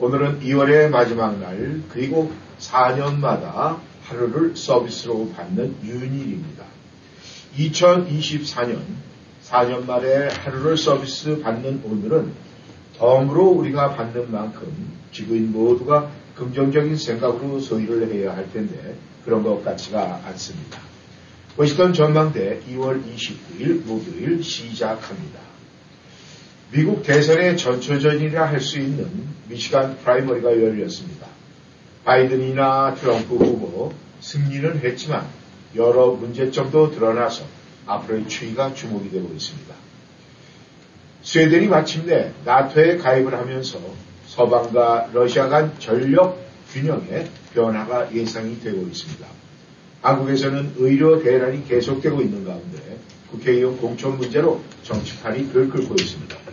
오늘은 2월의 마지막 날, 그리고 4년마다 하루를 서비스로 받는 윤일입니다. 2024년 4년 만에 하루를 서비스 받는 오늘은 덤으로 우리가 받는 만큼 지구인 모두가 긍정적인 생각으로 소유를 해야 할 텐데 그런 것 같지가 않습니다. 워싱턴 전망대 2월 29일 목요일 시작합니다. 미국 대선의 전초전이라 할 수 있는 미시간 프라이머리가 열렸습니다. 바이든이나 트럼프 후보 승리는 했지만 여러 문제점도 드러나서 앞으로의 추이가 주목이 되고 있습니다. 스웨덴이 마침내 나토에 가입을 하면서 서방과 러시아 간 전력 균형의 변화가 예상이 되고 있습니다. 한국에서는 의료 대란이 계속되고 있는 가운데 국회의원 공천 문제로 정치판이 들끓고 있습니다.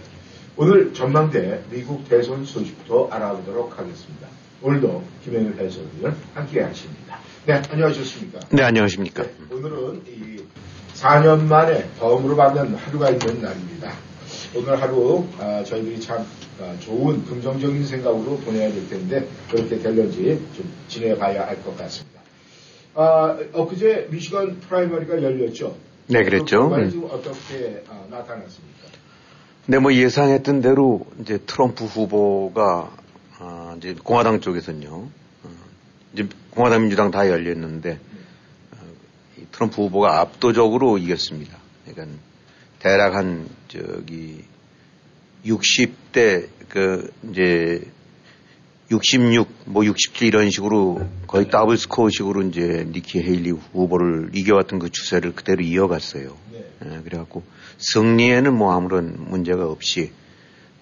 오늘 전망대 미국 대선 소식부터 알아보도록 하겠습니다. 오늘도 김영일 해설위원 함께 하십니다. 네, 안녕하셨습니까? 네, 안녕하십니까. 네, 오늘은 이 4년 만에 덤으로 받는 하루가 있는 날입니다. 오늘 하루 아, 저희들이 참 아, 좋은 긍정적인 생각으로 보내야 될 텐데 그렇게 될런지 좀 지내봐야 할 것 같습니다. 아, 엊그제 미시건 프라이머리가 열렸죠? 네, 그랬죠. 그 지금 어떻게 아, 나타났습니까? 네, 뭐 예상했던 대로 이제 트럼프 후보가 아, 이제 공화당 쪽에서는요. 어, 이제 공화당 민주당 다 열렸는데 어, 트럼프 후보가 압도적으로 이겼습니다. 그러니까 대략 한 저기 60대 그 이제 66, 뭐 67 이런 식으로 거의 double score식으로 이제 니키 헤일리 후보를 이겨왔던 그 추세를 그대로 이어갔어요. 네. 예, 그래갖고 승리에는 뭐 아무런 문제가 없이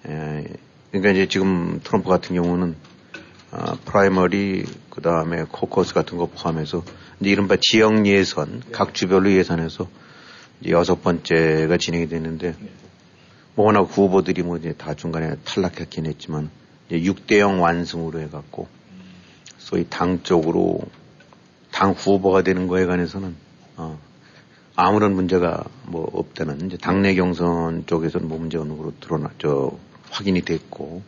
예, 그러니까 이제 지금 트럼프 같은 경우는 어, primary 그 다음에 caucus 같은 거 포함해서 이제 이른바 지역 예선 각 주별로 예선해서 이제 여섯 번째가 진행이 되는데 뭐 워낙 후보들이 뭐 이제 다 중간에 탈락했긴 했지만 6대0 완승으로 해갖고 소위 당 쪽으로 당 후보가 되는 거에 관해서는 어, 아무런 문제가 뭐 없다는 이제 당내 경선 쪽에서는 뭐 문제 없는 걸로 드러났죠. 확인이 됐고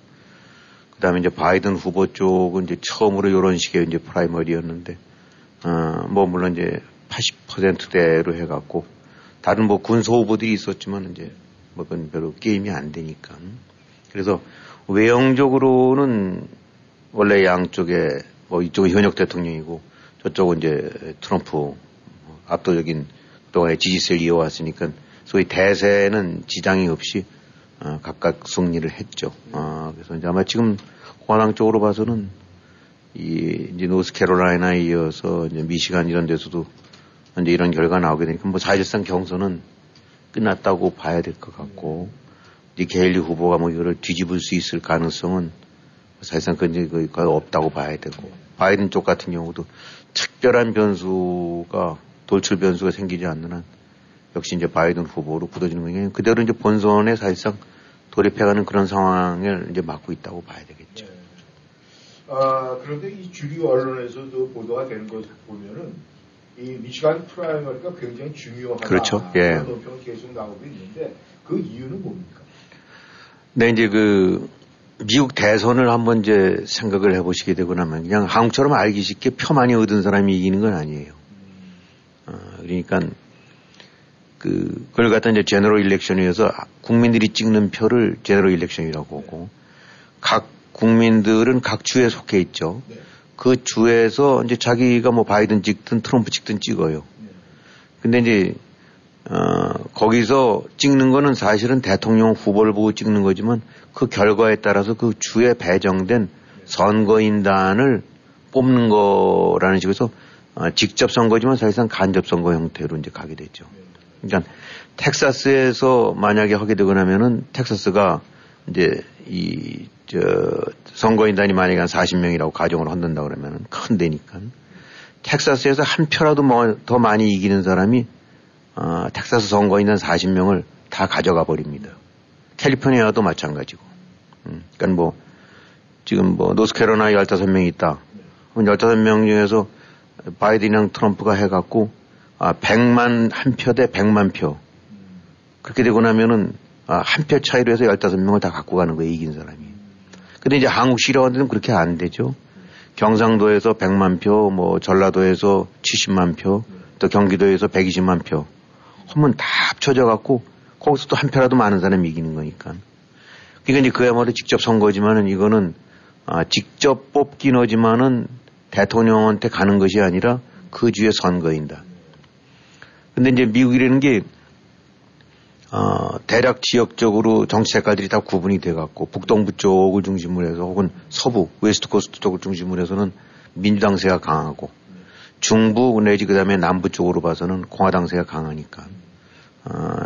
그다음에 이제 바이든 후보 쪽은 이제 처음으로 이런 식의 이제 프라이머리였는데 어뭐 물론 이제 80%대로 해갖고 다른 뭐 군소 후보들이 있었지만 이제 뭐 그건 별로 게임이 안 되니까 그래서 외형적으로는 원래 양쪽에 뭐 이쪽은 현역 대통령이고 저쪽은 이제 트럼프 압도적인 동안의 지지세를 이어왔으니까 소위 대세는 지장이 없이 어, 각각 승리를 했죠. 어, 그래서 이제 아마 지금 호남 쪽으로 봐서는 이 이제 노스캐롤라이나에 이어서 이제 미시간 이런 데서도 이제 이런 결과 나오게 되니까 뭐 사실상 경선은 끝났다고 봐야 될 것 같고 게일리 후보가 뭐 이거를 뒤집을 수 있을 가능성은 사실상 그 이제 거의 없다고 봐야 되고 바이든 쪽 같은 경우도 특별한 변수가 돌출 변수가 생기지 않는 한 역시 이제 바이든 후보로 굳어지는 거예요. 그대로 이제 본선에 사실상 돌입해가는 그런 상황을 이제 막고 있다고 봐야 되겠죠. 네. 아, 그런데 이 주류 언론에서도 보도가 되는 것 보면은 이 미치간 프라이머리가 굉장히 중요하다. 그렇죠. 예. 논평이 계속 나오고 있는데 그 이유는 뭡니까? 네, 이제 그 미국 대선을 한번 이제 생각을 해보시게 되고 나면 그냥 한국처럼 알기 쉽게 표 많이 얻은 사람이 이기는 건 아니에요. 어, 그러니까 그, 그걸 갖다 이제 제너럴 일렉션이어서 국민들이 찍는 표를 제너럴 일렉션이라고 하고 각 국민들은 각 주에 속해 있죠. 그 주에서 이제 자기가 뭐 바이든 찍든 트럼프 찍든 찍어요. 근데 이제 어, 거기서 찍는 거는 사실은 대통령 후보를 보고 찍는 거지만 그 결과에 따라서 그 주에 배정된 선거인단을 뽑는 거라는 식으로 어, 직접 선거지만 사실상 간접 선거 형태로 이제 가게 되죠. 그러니까 텍사스에서 만약에 하게 되고 나면은 텍사스가 이제 이, 저, 선거인단이 만약에 한 40명이라고 가정을 한다 그러면 큰 데니까. 텍사스에서 한 표라도 뭐 더 많이 이기는 사람이, 어, 텍사스 선거인단 40명을 다 가져가 버립니다. 캘리포니아도 마찬가지고. 음, 그러니까 뭐, 지금 뭐, 노스캐로나 15명이 있다. 그럼 15명 중에서 바이든이랑 트럼프가 해갖고, 아, 100만 한 표 대 100만 표. 그렇게 되고 나면은 아, 한 표 차이로 해서 15명을 다 갖고 가는 거예요, 이긴 사람이. 근데 이제 한국 시라원들은 그렇게 안 되죠. 경상도에서 100만 표, 뭐 전라도에서 70만 표, 또 경기도에서 120만 표. 하면 다 합쳐져 갖고 거기서 또 한 표라도 많은 사람이 이기는 거니까. 그러니까 이제 그야말로 직접 선거지만은 이거는 아, 직접 뽑긴 하지만은 대통령한테 가는 것이 아니라 그 주에 선거인단. 근데 이제 미국이라는 게 어, 대략 지역적으로 정치 색깔들이 다 구분이 돼갖고 북동부 쪽을 중심으로 해서 혹은 서부 West Coast 쪽을 중심으로 해서는 민주당세가 강하고 중부 내지 그다음에 남부 쪽으로 봐서는 공화당세가 강하니까 어,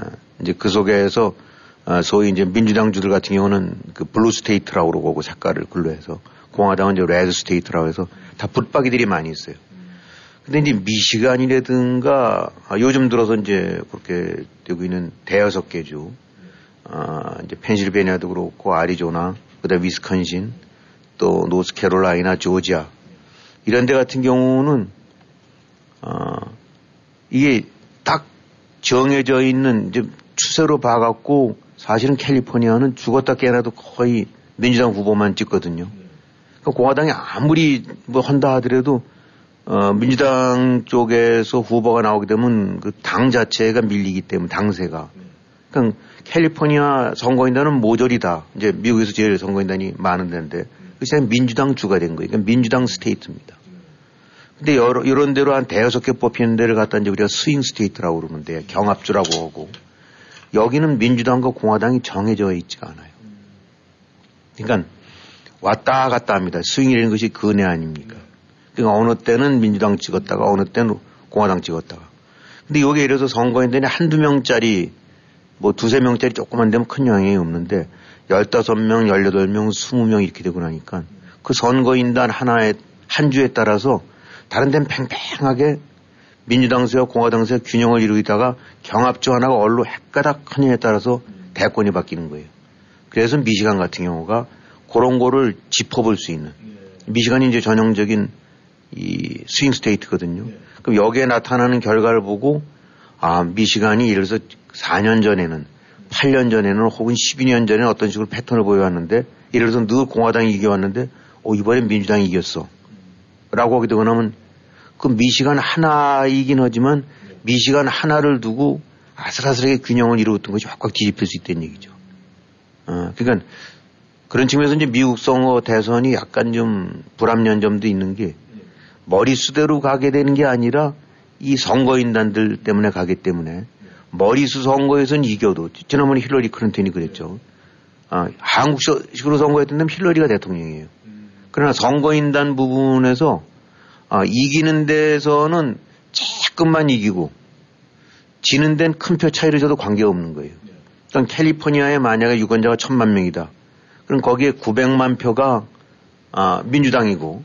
이제 그 속에서 어, 소위 이제 민주당 주들 같은 경우는 그 blue state라고 그러고 색깔을 blue로 해서 공화당은 이제 red state라고 해서 다 붙박이들이 많이 있어요. 근데 이제 미시간이라든가 아, 요즘 들어서 이제 그렇게 되고 있는 대여섯 개 주, 아, 이제 펜실베니아도 그렇고 아리조나, 그다음 위스콘신, 또 노스캐롤라이나, 조지아 이런 데 같은 경우는 아, 이게 딱 정해져 있는 이제 추세로 봐갖고 사실은 캘리포니아는 죽었다 깨나도 거의 민주당 후보만 찍거든요. 그러니까 공화당이 아무리 뭐 한다 하더라도 어, 민주당 쪽에서 후보가 나오게 되면 그 당 자체가 밀리기 때문에 당세가. 그러니까 캘리포니아 선거인단은 모조리다. 이제 미국에서 제일 선거인단이 많은 데인데 그냥 민주당 주가 된 거예요. 그러니까 민주당 스테이트입니다. 근데 여러, 이런 데로 한 대여섯 개 뽑히는 데를 갖다 이제 우리가 swing state라고 그러면 돼요. 경합주라고 하고. 여기는 민주당과 공화당이 정해져 있지가 않아요. 그러니까 왔다 갔다 합니다. 스윙이라는 것이 그네 아닙니까? 그러니까 어느 때는 민주당 찍었다가 어느 때는 공화당 찍었다가. 근데 여기에 이래서 선거인들이 한두 명짜리 뭐 두세 명짜리 조그만 데면 큰 영향이 없는데 열다섯 명, 열여덟 명, 스무 명 이렇게 되고 나니까 그 선거인단 하나에 한 주에 따라서 다른 데는 팽팽하게 민주당 세와 공화당세 균형을 이루다가 경합주 하나가 얼로 헷가닥 하냐에 따라서 대권이 바뀌는 거예요. 그래서 미시간 같은 경우가 그런 거를 짚어볼 수 있는 미시간이 이제 전형적인 이 스윙 스테이트거든요. 네. 그럼 여기에 나타나는 결과를 보고 아 미시간이 예를 들어서 4년 전에는 8년 전에는 혹은 12년 전에 어떤 식으로 패턴을 보여왔는데 예를 들어서 늘 공화당이 이겨왔는데 어 이번엔 민주당이 이겼어 라고 하게 되고 나면 그 미시간 하나이긴 하지만 미시간 하나를 두고 아슬아슬하게 균형을 이루었던 것이 확확 뒤집힐 수 있다는 얘기죠. 어, 그러니까 그런 측면에서 이제 미국 선거 대선이 약간 좀 불합리한 점도 있는 게 머리수대로 가게 되는 게 아니라 이 선거인단들 때문에 가기 때문에 머리수 선거에서는 이겨도 지난번에 힐러리 클린턴이 그랬죠. 아, 한국식으로 선거했던 데는 힐러리가 대통령이에요. 그러나 선거인단 부분에서 아, 이기는 데서는 조금만 이기고 지는 데는 큰 표 차이를 줘도 관계없는 거예요. 그러니까 캘리포니아에 만약에 유권자가 천만 명이다. 그럼 거기에 900만 표가 아, 민주당이고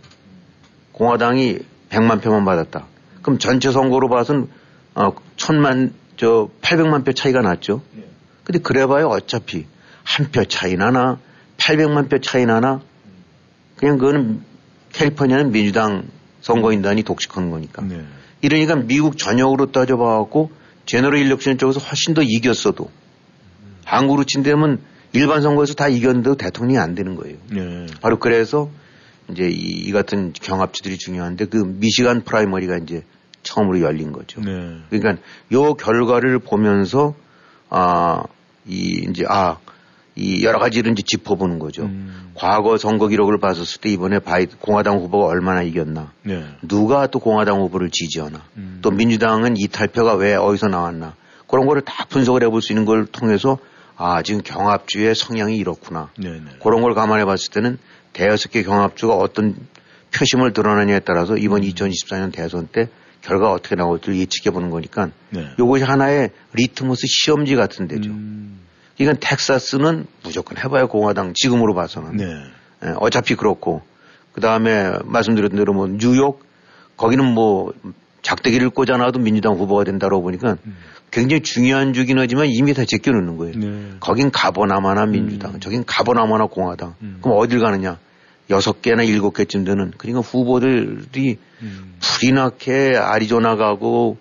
공화당이 100만 표만 받았다. 그럼 전체 선거로 봐서는 어, 천만 저 800만 표 차이가 났죠. 네. 근데 그래봐야 어차피 한 표 차이 나나 800만 표 차이 나나 그냥 그거는 캘리포니아는 민주당 선거인단이 독식하는 거니까. 네. 이러니까 미국 전역으로 따져봐갖고 제너럴 일렉션 쪽에서 훨씬 더 이겼어도 음. 한국으로 친다면 일반 선거에서 다 이겼는데도 대통령이 안 되는 거예요. 네. 바로 그래서 이제 이, 이 같은 경합주들이 중요한데 그 미시간 프라이머리가 이제 처음으로 열린 거죠. 네. 그러니까 요 결과를 보면서 아, 이 이제 아, 이 여러 가지를 이제 짚어보는 거죠. 음. 과거 선거 기록을 봤었을 때 이번에 바이 공화당 후보가 얼마나 이겼나, 네. 누가 또 공화당 후보를 지지하나, 음. 또 민주당은 이 탈표가 왜 어디서 나왔나 그런 거를 다 분석을 해볼 수 있는 걸 통해서 아 지금 경합주의 성향이 이렇구나. 네네. 네. 그런 걸 감안해 봤을 때는 대여섯 개 경합주가 어떤 표심을 드러내냐에 따라서 이번 2024년 음. 대선 때 결과가 어떻게 나올지 예측해 보는 거니까 네. 이것이 하나의 리트머스 시험지 같은 데죠. 음. 이건 텍사스는 무조건 해봐야 공화당 지금으로 봐서는. 네. 예, 어차피 그렇고 그 다음에 말씀드렸던 대로 뭐 뉴욕 거기는 뭐 작대기를 꽂아놔도 민주당 후보가 된다고 보니까 음. 굉장히 중요한 주긴 하지만 이미 다 제껴놓는 거예요. 네. 거긴 가보나마나 민주당, 음. 저긴 가보나마나 공화당. 음. 그럼 어딜 가느냐? 여섯 개나 일곱 개쯤 되는 그러니까 후보들이 음. 불이 나게 아리조나 가고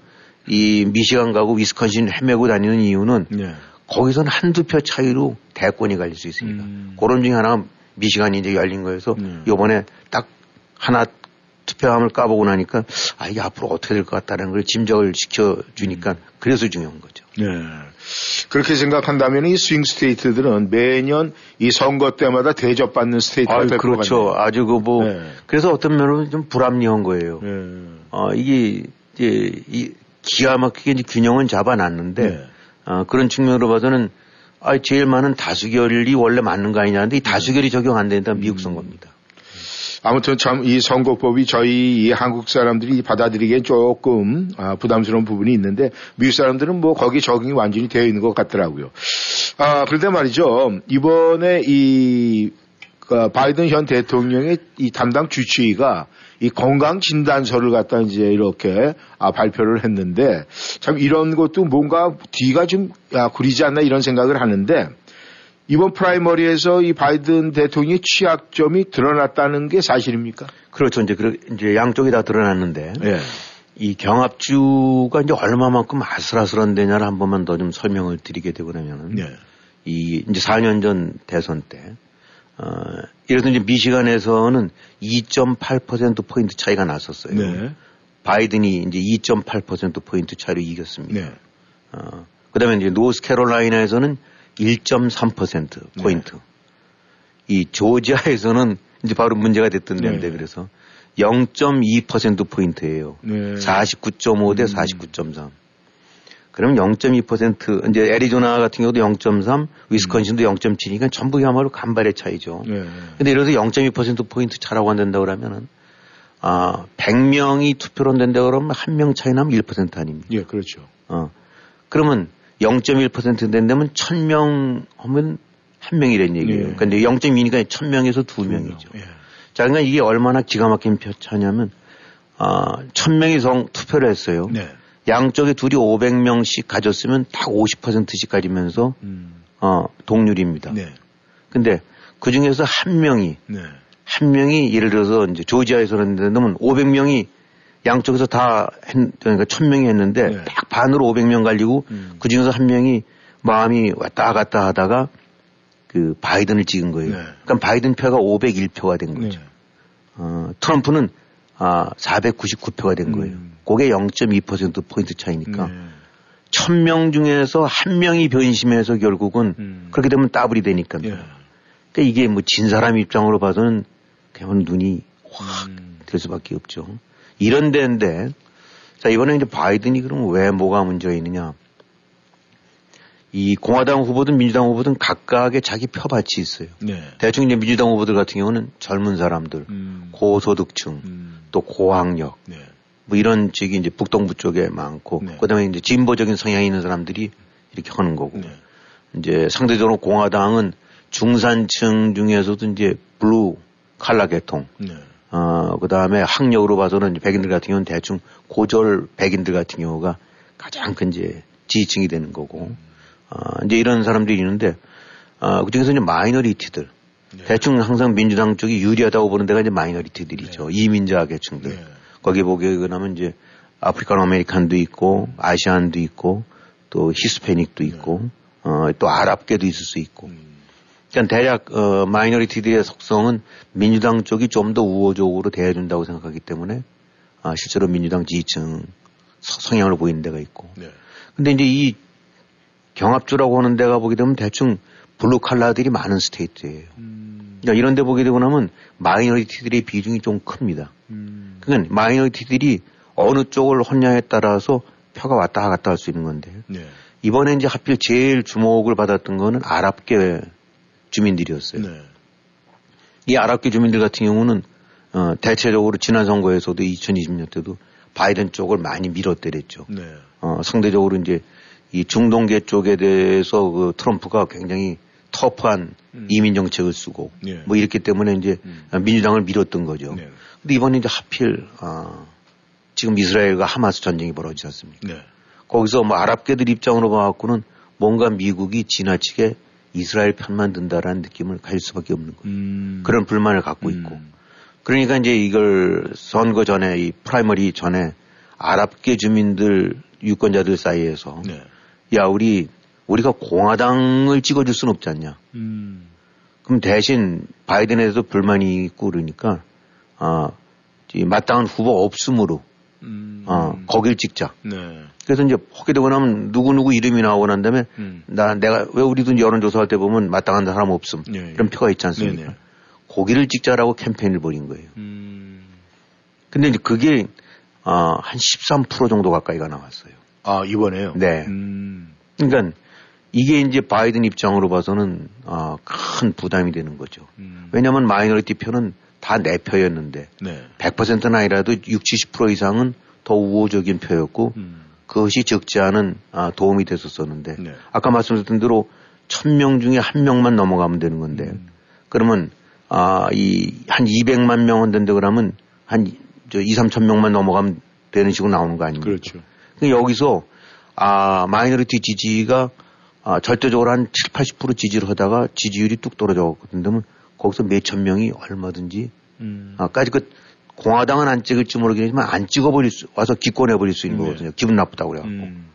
이 미시간 가고 위스콘신 헤매고 다니는 이유는 네. 거기서는 한두 표 차이로 대권이 갈릴 수 있으니까. 음. 그런 중에 하나가 미시간이 이제 열린 거여서 네. 요번에 딱 하나 투표함을 까보고 나니까 아, 이게 앞으로 어떻게 될 것 같다는 걸 짐작을 시켜주니까 음. 그래서 중요한 거죠. 네. 그렇게 생각한다면 이 스윙 스테이트들은 매년 이 선거 때마다 대접받는 스테이트가 아유, 될것 그렇죠. 같네요. 아주 그 뭐, 네. 그래서 어떤 면으로 좀 불합리한 거예요. 네. 어, 이게 이제 이 기가 막히게 이제 균형은 잡아놨는데 네. 어, 그런 측면으로 봐서는 아, 제일 많은 다수결이 원래 맞는 거 아니냐는데 이 다수결이 적용 안 된다 미국 선거입니다. 아무튼 참 이 선거법이 저희 이 한국 사람들이 받아들이기엔 조금 아, 부담스러운 부분이 있는데 미국 사람들은 뭐 거기 적응이 완전히 되어 있는 것 같더라고요. 아 그런데 말이죠 이번에 이 그, 바이든 현 대통령의 이 담당 주치의가 이 건강 진단서를 갖다 이제 이렇게 아, 발표를 했는데 참 이런 것도 뭔가 뒤가 좀 아, 구리지 않나 이런 생각을 하는데 이번 프라이머리에서 이 바이든 대통령의 취약점이 드러났다는 게 사실입니까? 그렇죠. 이제 그 이제 양쪽이 다 드러났는데 예. 이 경합주가 이제 얼마만큼 아슬아슬한 데냐를 한 번만 더 좀 설명을 드리게 되고 그러면은 네. 이 이제 4년 전 대선 때 어, 이래서 미시간에서는 2.8% 포인트 차이가 났었어요. 네. 바이든이 이제 2.8% 포인트 차이로 이겼습니다. 네. 어, 그다음에 이제 노스캐롤라이나에서는 1.3% 포인트. 이 조지아에서는 이제 바로 문제가 됐던 데인데 네. 그래서 0.2% 포인트예요. 네. 49.5대 음. 49.3. 그러면 0.2% 이제 애리조나 같은 경우도 0.3, 위스콘신도 0.7이니까 전부 야말로 간발의 차이죠. 네. 근데 이래서 0.2% 포인트 차라고 한다고 그러면은 아, 100명이 투표를 한다 그러면 한 명 차이 나면 1% 아닙니까? 예, 그렇죠. 어. 그러면 0.1% 된다면 1000명 하면 한 명이라는 얘기예요. 예. 근데 0.2니까 1000명에서 두 명이죠. 예. 자, 그러니까 이게 얼마나 기가 막힌 표차냐면 아, 1000명이 성 투표를 했어요. 네. 양쪽에 둘이 500명씩 가졌으면 딱 50%씩 가지면서 음. 어, 동률입니다. 네. 근데 그 중에서 한 명이 네. 한 명이 예를 들어서 이제 조지아에서는 그러면 500명이 양쪽에서 다 했, 그러니까 1000명이 했는데 네. 딱 반으로 500명 갈리고 음. 그 중에서 한 명이 마음이 왔다 갔다 하다가 그 바이든을 찍은 거예요. 네. 그러니까 바이든 표가 501표가 된 네. 거죠. 어, 트럼프는 아, 499표가 된 거예요. 음. 그게 0.2% 포인트 차이니까 네. 1000명 중에서 한 명이 변심해서 결국은 음. 그렇게 되면 따블이 되니까. 예. 그러니까 이게 뭐 진 사람 입장으로 봐서는 그냥 눈이 확 음. 될 수밖에 없죠. 이런 데인데 자 이번에 이제 바이든이 그럼 왜 뭐가 문제가 있느냐? 이 공화당 후보든 민주당 후보든 각각의 자기 표밭이 있어요. 네. 대충 이제 민주당 후보들 같은 경우는 젊은 사람들, 음. 고소득층, 음. 또 고학력, 네. 뭐 이런 쪽이 이제 북동부 쪽에 많고, 네. 그다음에 이제 진보적인 성향이 있는 사람들이 이렇게 하는 거고, 네. 이제 상대적으로 공화당은 중산층 중에서도 이제 블루 칼라 계통, 네. 어, 그 다음에 학력으로 봐서는 백인들 같은 경우는 대충 고졸 백인들 같은 경우가 가장 큰 이제 지지층이 되는 거고, 어, 이제 이런 사람들이 있는데, 어, 그 중에서 이제 minority들, 네. 대충 항상 민주당 쪽이 유리하다고 보는 데가 이제 minority들이죠. 이민자 계층들. 네. 거기 보게 그러면 이제 African American도 있고, Asian도 있고, 또 히스패닉도 있고, 어, 또 아랍계도 있을 수 있고. 음. 그러니까 대략 어, minority들의 속성은 민주당 쪽이 좀 더 우호적으로 대해준다고 생각하기 때문에 아, 실제로 민주당 지지층 서- 성향을 보이는 데가 있고. 네. 근데 이제 이 경합주라고 하는 데가 보게 되면 대충 블루 칼라들이 많은 state예요. 음. 그러니까 이런 데 보게 되고 나면 마이너리티들의 비중이 좀 큽니다. 음. 그러니까 마이너리티들이 어느 쪽을 혼냐에 따라서 표가 왔다 갔다 할 수 있는 건데 네. 이번에 이제 하필 제일 주목을 받았던 거는 아랍계 주민들이었어요. 네. 이 아랍계 주민들 같은 경우는 어, 대체적으로 지난 선거에서도 2020년 때도 바이든 쪽을 많이 밀어때렸죠. 네. 어, 상대적으로 이제 이 중동계 쪽에 대해서 그 트럼프가 굉장히 터프한 음. 이민 정책을 쓰고 네. 뭐 이렇기 때문에 이제 음. 민주당을 밀었던 거죠. 네. 근데 이번에 이제 하필 아, 지금 이스라엘과 하마스 전쟁이 벌어지지 않습니까? 네. 거기서 뭐 아랍계들 입장으로 봐갖고는 뭔가 미국이 지나치게 이스라엘 편만 든다라는 느낌을 가질 수밖에 없는 거예요. 음. 그런 불만을 갖고 있고. 음. 그러니까 이제 이걸 선거 전에 이 primary 전에 아랍계 주민들 유권자들 사이에서 네. 야 우리 우리가 공화당을 찍어줄 수는 없지 않냐. 음. 그럼 대신 바이든에도 불만이 있고 그러니까 아 마땅한 후보 없음으로 음. 어, 거길 찍자. 네. 그래서 이제 하게 되고 나면 누구누구 이름이 나오고 난 다음에 음. 나, 내가 왜 우리도 여론조사할 때 보면 마땅한 사람 없음. 네. 이런 표가 있지 않습니까? 네네. 고기를 찍자라고 캠페인을 벌인 거예요. 음. 근데 이제 그게, 어, 한 13% 정도 가까이가 나왔어요. 아, 이번에요? 네. 음. 그러니까 이게 이제 바이든 입장으로 봐서는, 어, 큰 부담이 되는 거죠. 음. 왜냐하면 마이너리티 표는 다 내 표였는데 네. 100%는 아니라도 60, 70% 이상은 더 우호적인 표였고 음. 그것이 적지 않은 아, 도움이 됐었었는데 네. 아까 말씀드렸던 대로 1000명 중에 한 명만 넘어가면 되는 건데 음. 그러면 아, 이 한 200만 명은 된다 그러면 한 저 2, 3천 명만 넘어가면 되는 식으로 나오는 거 아닙니까? 그렇죠. 여기서 아, 마이너리티 지지가 아, 절대적으로 한 7, 80% 지지를 하다가 지지율이 뚝 떨어졌거든요. 거기서 몇천 명이 얼마든지 음. 아까지 그 공화당은 안 찍을지 모르겠지만 안 찍어버릴 수 와서 기권해버릴 수 있는 네. 거거든요. 기분 나쁘다고 그래갖고 음.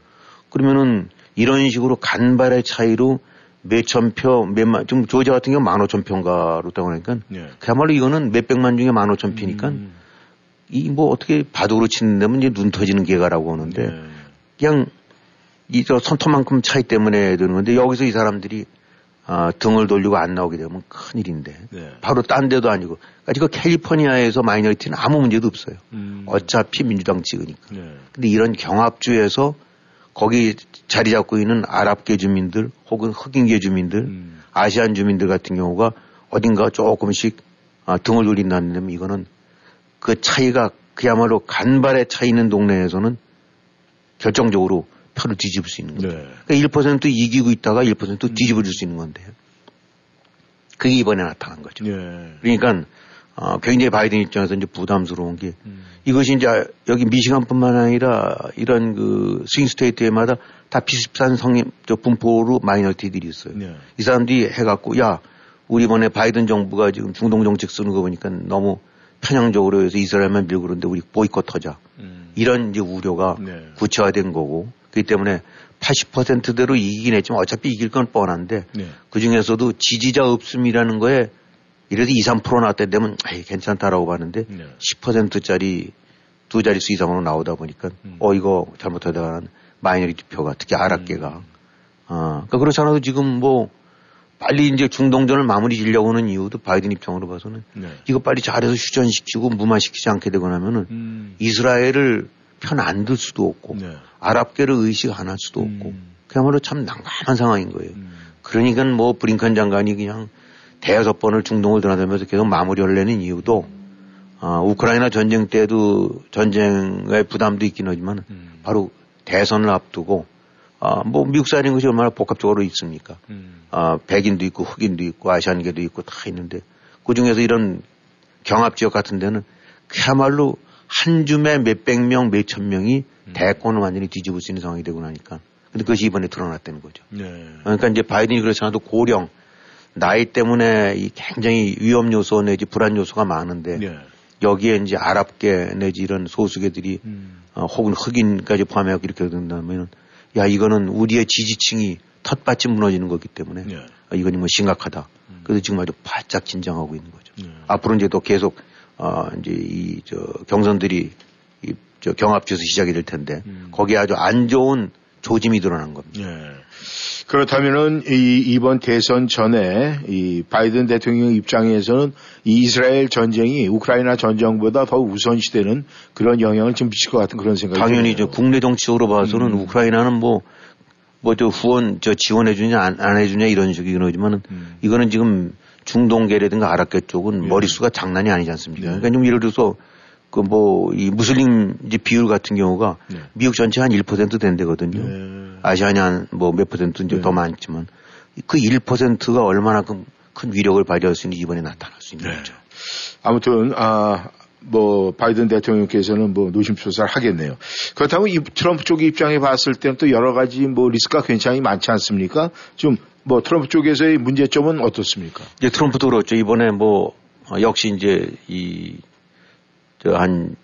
그러면은 이런 식으로 간발의 차이로 몇천 표, 몇만, 지금 조지아 같은 경우 만 오천 표인가로 따고 하니까 네. 그야말로 이거는 몇백만 중에 만 오천 표니까 음. 이뭐 어떻게 바둑으로 치는 데면 이제 눈 터지는 개가라고 하는데 네. 그냥 이 저 손톱만큼 차이 때문에 되는 건데 여기서 이 사람들이 어, 등을 돌리고 안 나오게 되면 큰일인데 네. 바로 딴 데도 아니고 그러니까 캘리포니아에서 마이너리티는 아무 문제도 없어요. 음. 어차피 민주당 찍으니까. 네. 근데 이런 경합주에서 거기 자리 잡고 있는 아랍계 주민들 혹은 흑인계 주민들 음. 아시안 주민들 같은 경우가 어딘가 조금씩 아, 등을 돌린다는 데 이거는 그 차이가 그야말로 간발의 차이 있는 동네에서는 결정적으로 표를 뒤집을 수 있는 거죠. 네. 그러니까 1% 이기고 있다가 1% 음. 뒤집어 줄 수 있는 건데 그게 이번에 나타난 거죠. 네. 그러니까 어, 굉장히 바이든 입장에서 이제 부담스러운 게 음. 이것이 이제 여기 미시간뿐만 아니라 이런 그 스윙 스테이트에마다 다 비슷한 성인 저 분포로 마이너티들이 있어요. 네. 이 사람들이 해갖고 야 우리 이번에 바이든 정부가 지금 중동 정책 쓰는 거 보니까 너무 편향적으로 해서 이스라엘만 밀고 그러는데 우리 보이콧하자. 음. 이런 이제 우려가 네. 구체화된 거고 그렇기 때문에 80%대로 이기긴 했지만 어차피 이길 건 뻔한데 네. 그 중에서도 지지자 없음이라는 거에 이래도 2, 3% 나왔다 되면 에이, 괜찮다라고 봤는데 네. 10%짜리 두 자릿수 이상으로 나오다 보니까 음. 어 이거 잘못하다가는 마이너리티 표가 특히 아랍계가 음. 어, 그러니까 그렇지 않아도 지금 뭐 빨리 이제 중동전을 마무리 지려고 하는 이유도 바이든 입장으로 봐서는 네. 이거 빨리 잘해서 휴전시키고 무마시키지 않게 되고 나면은 음. 이스라엘을 편 안 들 수도 없고 네. 아랍계를 의식 안 할 수도 음. 없고 그야말로 참 난감한 상황인 거예요. 음. 그러니까 뭐 브링컨 장관이 그냥 대여섯 번을 중동을 드나들면서 계속 마무리를 내는 이유도 어, 우크라이나 전쟁 때도 전쟁의 부담도 있긴 하지만 음. 바로 대선을 앞두고 어, 뭐 미국 사회인 것이 얼마나 복합적으로 있습니까? 음. 어, 백인도 있고 흑인도 있고 아시안계도 있고 다 있는데 그 중에서 이런 경합 지역 같은 데는 그야말로 한 줌에 몇백 명, 몇천 명이 음. 대권을 완전히 뒤집을 수 있는 상황이 되고 나니까. 근데 그것이 이번에 드러났다는 거죠. 네. 그러니까 이제 바이든이 그렇지 않아도 고령, 나이 때문에 이 굉장히 위험 요소 내지 불안 요소가 많은데 네. 여기에 이제 아랍계 내지 이런 소수계들이 음. 어, 혹은 흑인까지 포함해서 이렇게 된다면 야 이거는 우리의 지지층이 텃밭이 무너지는 거기 때문에 네. 어, 이건 뭐 심각하다. 음. 그래서 지금 아주 바짝 긴장하고 있는 거죠. 네. 앞으로 이제 또 계속 어, 이제 이, 저, 경선들이 이, 저, 경합주에서 시작이 될 텐데, 음. 거기에 아주 안 좋은 조짐이 드러난 겁니다. 네. 그렇다면은 이, 이번 대선 전에 이 바이든 대통령 입장에서는 이 이스라엘 전쟁이 우크라이나 전쟁보다 더 우선시되는 그런 영향을 좀 미칠 것 같은 그런 생각이 당연히 저 국내 정치적으로 봐서는 음. 우크라이나는 뭐, 뭐 저 후원, 저 지원해 주냐 안, 안 해주냐 이런 식이긴 하지만은 음. 이거는 지금 중동계라든가 아랍계 쪽은 예. 머릿수가 장난이 아니지 않습니까? 예. 그러니까 좀 예를 들어서 그 뭐 이 무슬림 이제 비율 같은 경우가 네. 미국 전체 한 1% 된대거든요. 네. 아시아니 한뭐 몇 퍼센트 이제 네. 더 많지만 그 1%가 얼마나 큰, 큰 위력을 발휘할 수 있는지 이번에 나타날 수 있는 네. 거죠. 아무튼 아. 뭐 바이든 대통령께서는 뭐 노심초사를 하겠네요. 그렇다고 이 트럼프 쪽 입장에 봤을 때는 또 여러 가지 뭐 리스크가 굉장히 많지 않습니까? 좀 뭐 트럼프 쪽에서의 문제점은 어떻습니까? 이제 트럼프도 그렇죠. 이번에 뭐 어, 역시 이제 이저한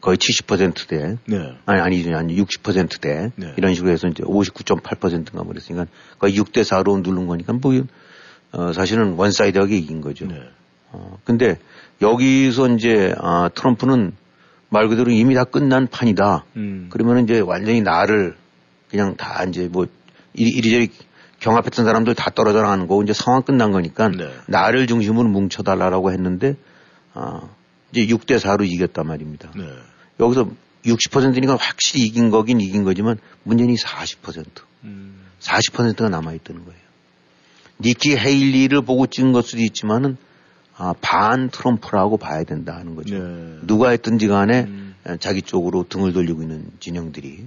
거의 70%대 네. 아니 아니죠 한 60%대 네. 이런 식으로 해서 이제 59.8%인가 뭐 그랬으니까 거의 6대 4로 누른 거니까 뭐 어, 사실은 one-side하게 이긴 거죠. 네. 어, 근데 여기서 이제 아, 트럼프는 말 그대로 이미 다 끝난 판이다. 음. 그러면 이제 완전히 나를 그냥 다 이제 뭐 이리, 이리저리 경합했던 사람들 다 떨어져 나가는 거고 이제 상황 끝난 거니까 네. 나를 중심으로 뭉쳐달라고 했는데 아, 이제 6대 4로 이겼단 말입니다. 네. 여기서 60%니까 확실히 이긴 거긴 이긴 거지만 문제는 40%. 음. 40%가 남아 있다는 거예요. 니키 헤일리를 보고 찍은 걸 수도 있지만은 아, 반 트럼프라고 봐야 된다 하는 거죠. 네. 누가 했든지 간에 음. 자기 쪽으로 등을 돌리고 있는 진영들이.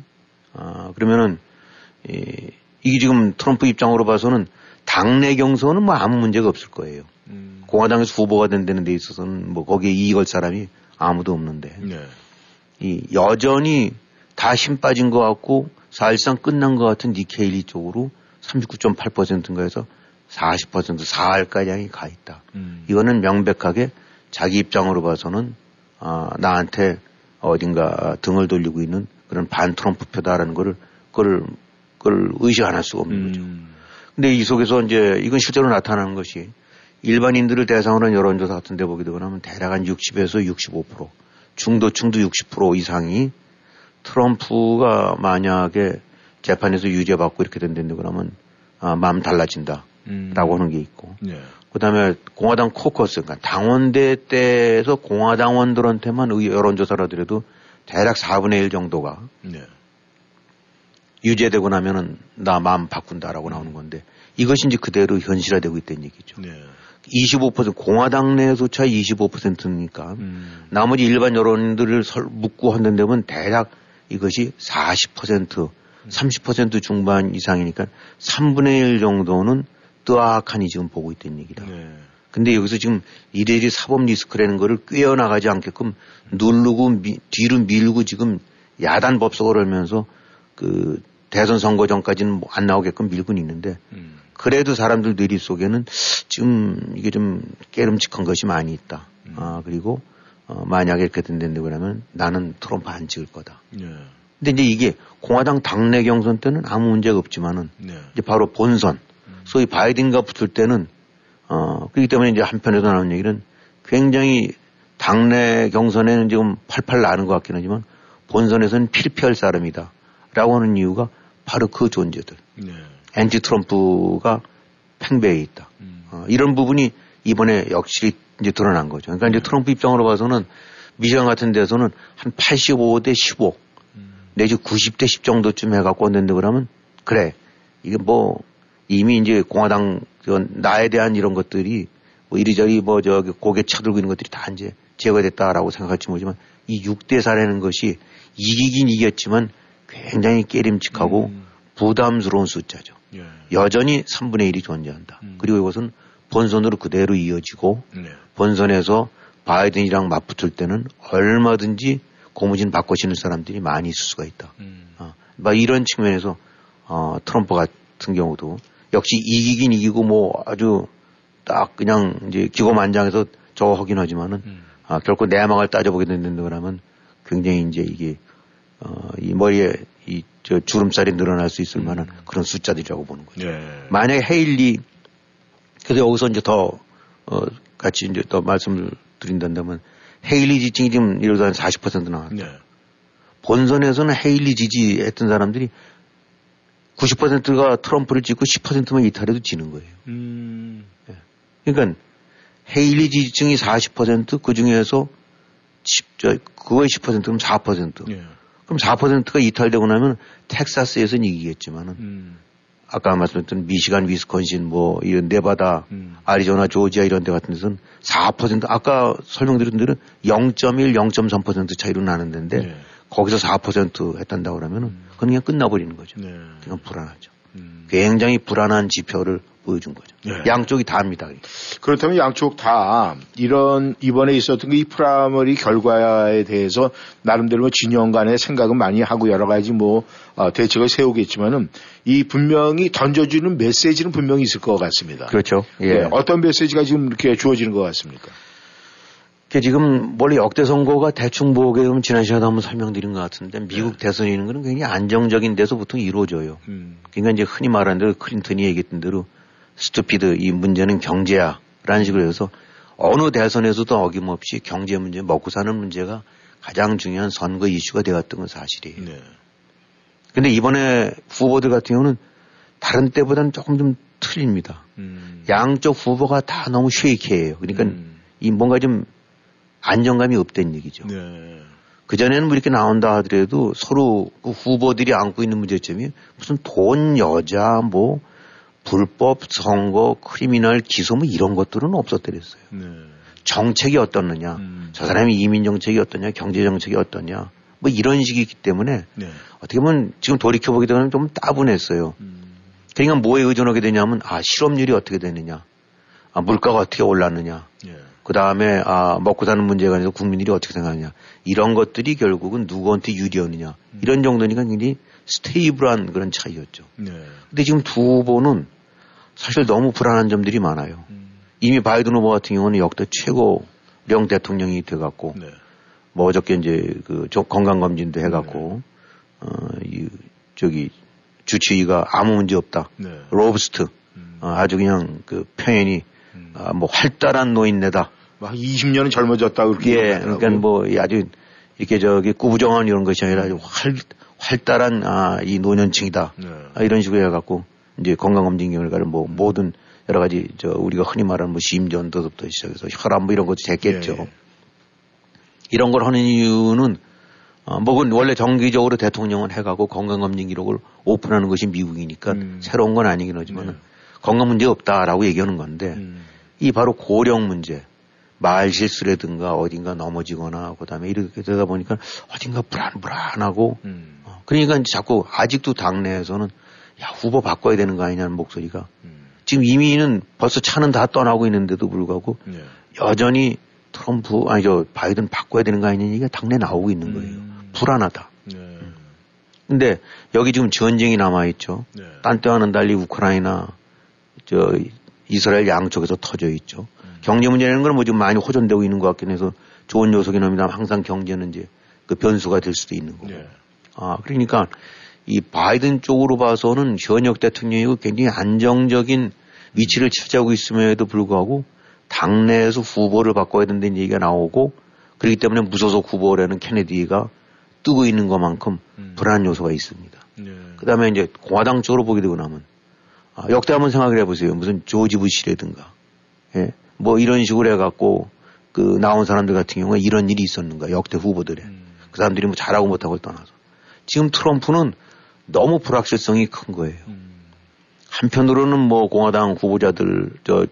아, 그러면은, 이, 이게 지금 트럼프 입장으로 봐서는 당내 경선은 뭐 아무 문제가 없을 거예요. 음. 공화당에서 후보가 된다는 데 있어서는 뭐 거기에 이익 걸 사람이 아무도 없는데. 네. 이 여전히 다 힘 빠진 것 같고 사실상 끝난 것 같은 니케일리 쪽으로 39.8%인가 해서 40% 4할가량이 가 있다. 음. 이거는 명백하게 자기 입장으로 봐서는 아, 나한테 어딘가 등을 돌리고 있는 그런 반 트럼프 표다라는 거를 그걸 그 걸 의식 안 할 수가 없는 거죠. 음. 근데 이 속에서 이제 이건 실제로 나타나는 것이 일반인들을 대상으로 한 여론조사 같은 데 보게 되고 나면 대략 한 60에서 65% 중도층도 60% 이상이 트럼프가 만약에 재판에서 유죄받고 이렇게 된다고 그러면 아, 마음 달라진다라고 음. 하는 게 있고 네. 그 다음에 공화당 코커스 그러니까 당원대 때에서 공화당원들한테만 의- 여론조사를 하더라도 대략 4분의 1 정도가 네. 유죄되고 나면은 나 마음 바꾼다라고 나오는 건데 이것이 이제 그대로 현실화되고 있다는 얘기죠. 네. 25% 공화당 내에서차 25%니까 음. 나머지 일반 여론들을 설, 묻고 한다면 대략 이것이 40% 30% 중반 이상이니까 3분의 1 정도는 뜨악하니 지금 보고 있다는 얘기다. 네. 근데 여기서 지금 이래리 사법 리스크라는 거를 꿰어나가지 않게끔 누르고 미- 뒤로 밀고 지금 야단 법석을 하면서 그 대선 선거 전까지는 뭐안 나오게끔 밀고 있는데 음. 그래도 사람들 뇌리 속에는 지금 이게 좀 깨름직한 것이 많이 있다. 음. 아, 그리고 어, 만약에 이렇게 된다고 그러면 나는 트럼프 안 찍을 거다. 네. 근데 이제 이게 공화당 당내 경선 때는 아무 문제가 없지만은 네. 이제 바로 본선, 소위 바이든과 붙을 때는 어 그렇기 때문에 이제 한편에서 나오는 얘기는 굉장히 당내 경선에는 지금 팔팔 나는 것 같긴 하지만 본선에서는 필피할 사람이다 라고 하는 이유가 바로 그 존재들. 네. 앤티 트럼프가 팽배해 있다. 음. 어, 이런 부분이 이번에 역실히 이제 드러난 거죠. 그러니까 이제 트럼프 입장으로 봐서는 미시간 같은 데서는 한 85대 15 내지 90대 10 정도쯤 해갖고 온다는데 그러면 그래 이게 뭐 이미 이제 공화당 저 나에 대한 이런 것들이 뭐 이리저리 뭐 저기 고개 쳐들고 있는 것들이 다 이제 제거됐다라고 생각할지 모르지만 이 6대 4라는 것이 이기긴 이겼지만 굉장히 깨림칙하고 음. 부담스러운 숫자죠. 예. 여전히 3분의 1이 존재한다. 음. 그리고 이것은 본선으로 그대로 이어지고 네. 본선에서 바이든이랑 맞붙을 때는 얼마든지 고무신 바꿔 신을 사람들이 많이 있을 수가 있다. 음. 어, 막 이런 측면에서 어, 트럼프 같은 경우도 역시 이기긴 이기고 뭐 아주 딱 그냥 이제 기고만장해서 저거 하긴 하지만은 음. 아, 결코 내막을 따져보게 된다고 그러면 굉장히 이제 이게 어, 이 머리에 이 저 주름살이 늘어날 수 있을 만한 그런 숫자들이라고 보는 거죠. 예. 만약에 헤일리 그래서 여기서 이제 더 어, 같이 이제 더 말씀을 드린다면 헤일리 지층이 지금 이러다 한40% 나왔다. 네. 본선에서는 헤일리 지지했던 사람들이 90%가 트럼프를 찍고 10%만 이탈해도 지는 거예요. 음. 그러니까 헤일리 지지층이 40%그 중에서 10, 저, 그거의 10%면 4%. 예. 그럼 4%가 이탈되고 나면 텍사스에서는 이기겠지만은 음. 아까 말씀드렸던 미시간, 위스콘신, 뭐 이런 네바다, 음. 아리조나, 조지아 이런 데 같은 데서는 4% 아까 설명드린 대로 0.1, 0.3% 차이로 나는 데인데 네. 거기서 4% 했단다고 그러면은 음. 그건 그냥 끝나버리는 거죠. 네. 그건 불안하죠. 음. 굉장히 불안한 지표를 보여준 거죠. 네. 양쪽이 다합니다. 그렇다면 양쪽 다 이런 이번에 있었던 이 primary 결과에 대해서 나름대로 뭐 진영 간의 생각은 많이 하고 여러 가지 뭐 어, 대책을 세우겠지만은 이 분명히 던져주는 메시지는 분명히 있을 것 같습니다. 그렇죠. 예. 네, 어떤 메시지가 지금 이렇게 주어지는 것 같습니까? 지금 원래 역대 선거가 대충 보게 되면 지난 시간에 한번 설명드린 것 같은데 미국 네. 대선이라는 거는 굉장히 안정적인 데서 보통 이루어져요. 음. 그러니까 이제 흔히 말하는 대로 클린턴이 얘기했던 대로 스투피드 이 문제는 경제야 라는 식으로 해서 어느 대선에서도 어김없이 경제 문제, 먹고 사는 문제가 가장 중요한 선거 이슈가 되었던 건 사실이에요. 네. 근데 이번에 후보들 같은 경우는 다른 때보다는 조금 좀 틀립니다. 음. 양쪽 후보가 다 너무 쉐이키해요. 그러니까 음. 이 뭔가 좀 안정감이 없다는 얘기죠. 네. 그전에는 뭐 이렇게 나온다 하더라도 서로 그 후보들이 안고 있는 문제점이 무슨 돈, 여자, 뭐 불법 선거, 크리미널 기소 뭐 이런 것들은 없었더랬어요. 네. 정책이 어떻느냐, 음. 저 사람이 이민 정책이 어떠냐, 경제 정책이 어떠냐, 뭐 이런 식이기 때문에 네. 어떻게 보면 지금 돌이켜 보게 되면 좀 따분했어요. 음. 그러니까 뭐에 의존하게 되냐면 아 실업률이 어떻게 되느냐, 아 물가가 어떻게 올랐느냐, 예. 그 다음에 아 먹고 사는 문제가 아니라 국민들이 어떻게 생각하느냐 이런 것들이 결국은 누구한테 유리하느냐 음. 이런 정도니까 굉장히 stable한 그런 차이였죠. 네. 근데 지금 두 후보는 사실 너무 불안한 점들이 많아요. 음. 이미 바이든 후보 같은 경우는 역대 최고령 대통령이 돼갖고 네. 뭐 어저께 이제 그 건강검진도 해갖고 네. 어, 이 저기 주치의가 아무 문제 없다. 네. robust 음. 어, 아주 그냥 그 표현이 음. 아, 뭐 활달한 노인네다. 막 20년은 젊어졌다 그렇게. 예, 그러니까 뭐 아주 이렇게 저기 꾸부정한 이런 것이 아니라 아주 활 활달한 아, 이 노년층이다. 네. 아, 이런 식으로 해갖고 이제 건강검진 결과를 뭐 모든 여러 가지 저 우리가 흔히 말하는 뭐 심전도부터 시작해서 혈압 뭐 이런 것도 됐겠죠. 네. 이런 걸 하는 이유는 어, 뭐 원래 정기적으로 대통령은 해가고 건강검진 기록을 오픈하는 것이 미국이니까 음. 새로운 건 아니긴 하지만 네. 건강 문제 없다라고 얘기하는 건데 음. 이 바로 고령 문제 말 실수라든가 어딘가 넘어지거나 그다음에 이렇게 되다 보니까 어딘가 불안불안하고 음. 어, 그러니까 자꾸 아직도 당내에서는 야 후보 바꿔야 되는 거 아니냐는 목소리가 음. 지금 이미는 벌써 차는 다 떠나고 있는데도 불구하고 네. 여전히 트럼프 아니 저 바이든 바꿔야 되는 거 아니냐 얘기가 당내 나오고 있는 거예요. 음. 불안하다. 네. 음. 근데 여기 지금 전쟁이 남아 있죠. 네. 딴 때와는 달리 우크라이나 저 이스라엘 양쪽에서 터져 있죠. 경제 문제라는 건 뭐 지금 많이 호전되고 있는 것 같긴 해서 좋은 요소긴 합니다. 항상 경제는 이제 그 변수가 될 수도 있는 거고. 네. 아, 그러니까 이 바이든 쪽으로 봐서는 현역 대통령이고 굉장히 안정적인 위치를 차지하고 있음에도 불구하고 당내에서 후보를 바꿔야 된다는 얘기가 나오고 그렇기 때문에 무소속 후보라는 케네디가 뜨고 있는 것만큼 음. 불안 요소가 있습니다. 네. 그 다음에 이제 공화당 쪽으로 보게 되고 나면 아, 역대 한번 생각을 해보세요. 무슨 조지 부시라든가 예? 뭐 이런 식으로 해갖고 그 나온 사람들 같은 경우에 이런 일이 있었는가 역대 후보들의 음. 그 사람들이 뭐 잘하고 못하고 떠나서 지금 트럼프는 너무 불확실성이 큰 거예요. 음. 한편으로는 뭐 공화당 후보자들 저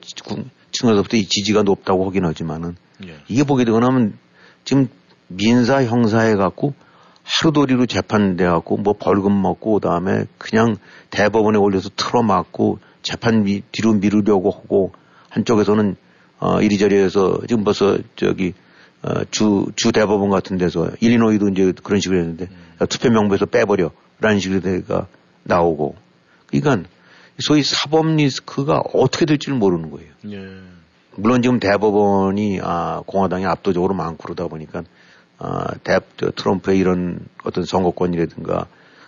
층에서부터 이 지지가 높다고 하긴 하지만은 예. 이게 보게 되고 나면 지금 민사 형사해 갖고 하루도리로 재판돼 갖고 뭐 벌금 먹고 그다음에 그냥 대법원에 올려서 틀어막고 재판 미, 뒤로 미루려고 하고 한쪽에서는 어 이리저리 해서 지금 벌써 저기 어, 주, 주 대법원 같은 데서 일리노이도 이제 그런 식으로 했는데 음. 투표 명부에서 빼버려 라는 식으로 내가 나오고 그러니까 소위 사법 리스크가 어떻게 될지를 모르는 거예요. 예. 물론 지금 대법원이 아, 공화당이 압도적으로 많고 그러다 보니까 아, 대, 트럼프의 이런 어떤 선거권이라든가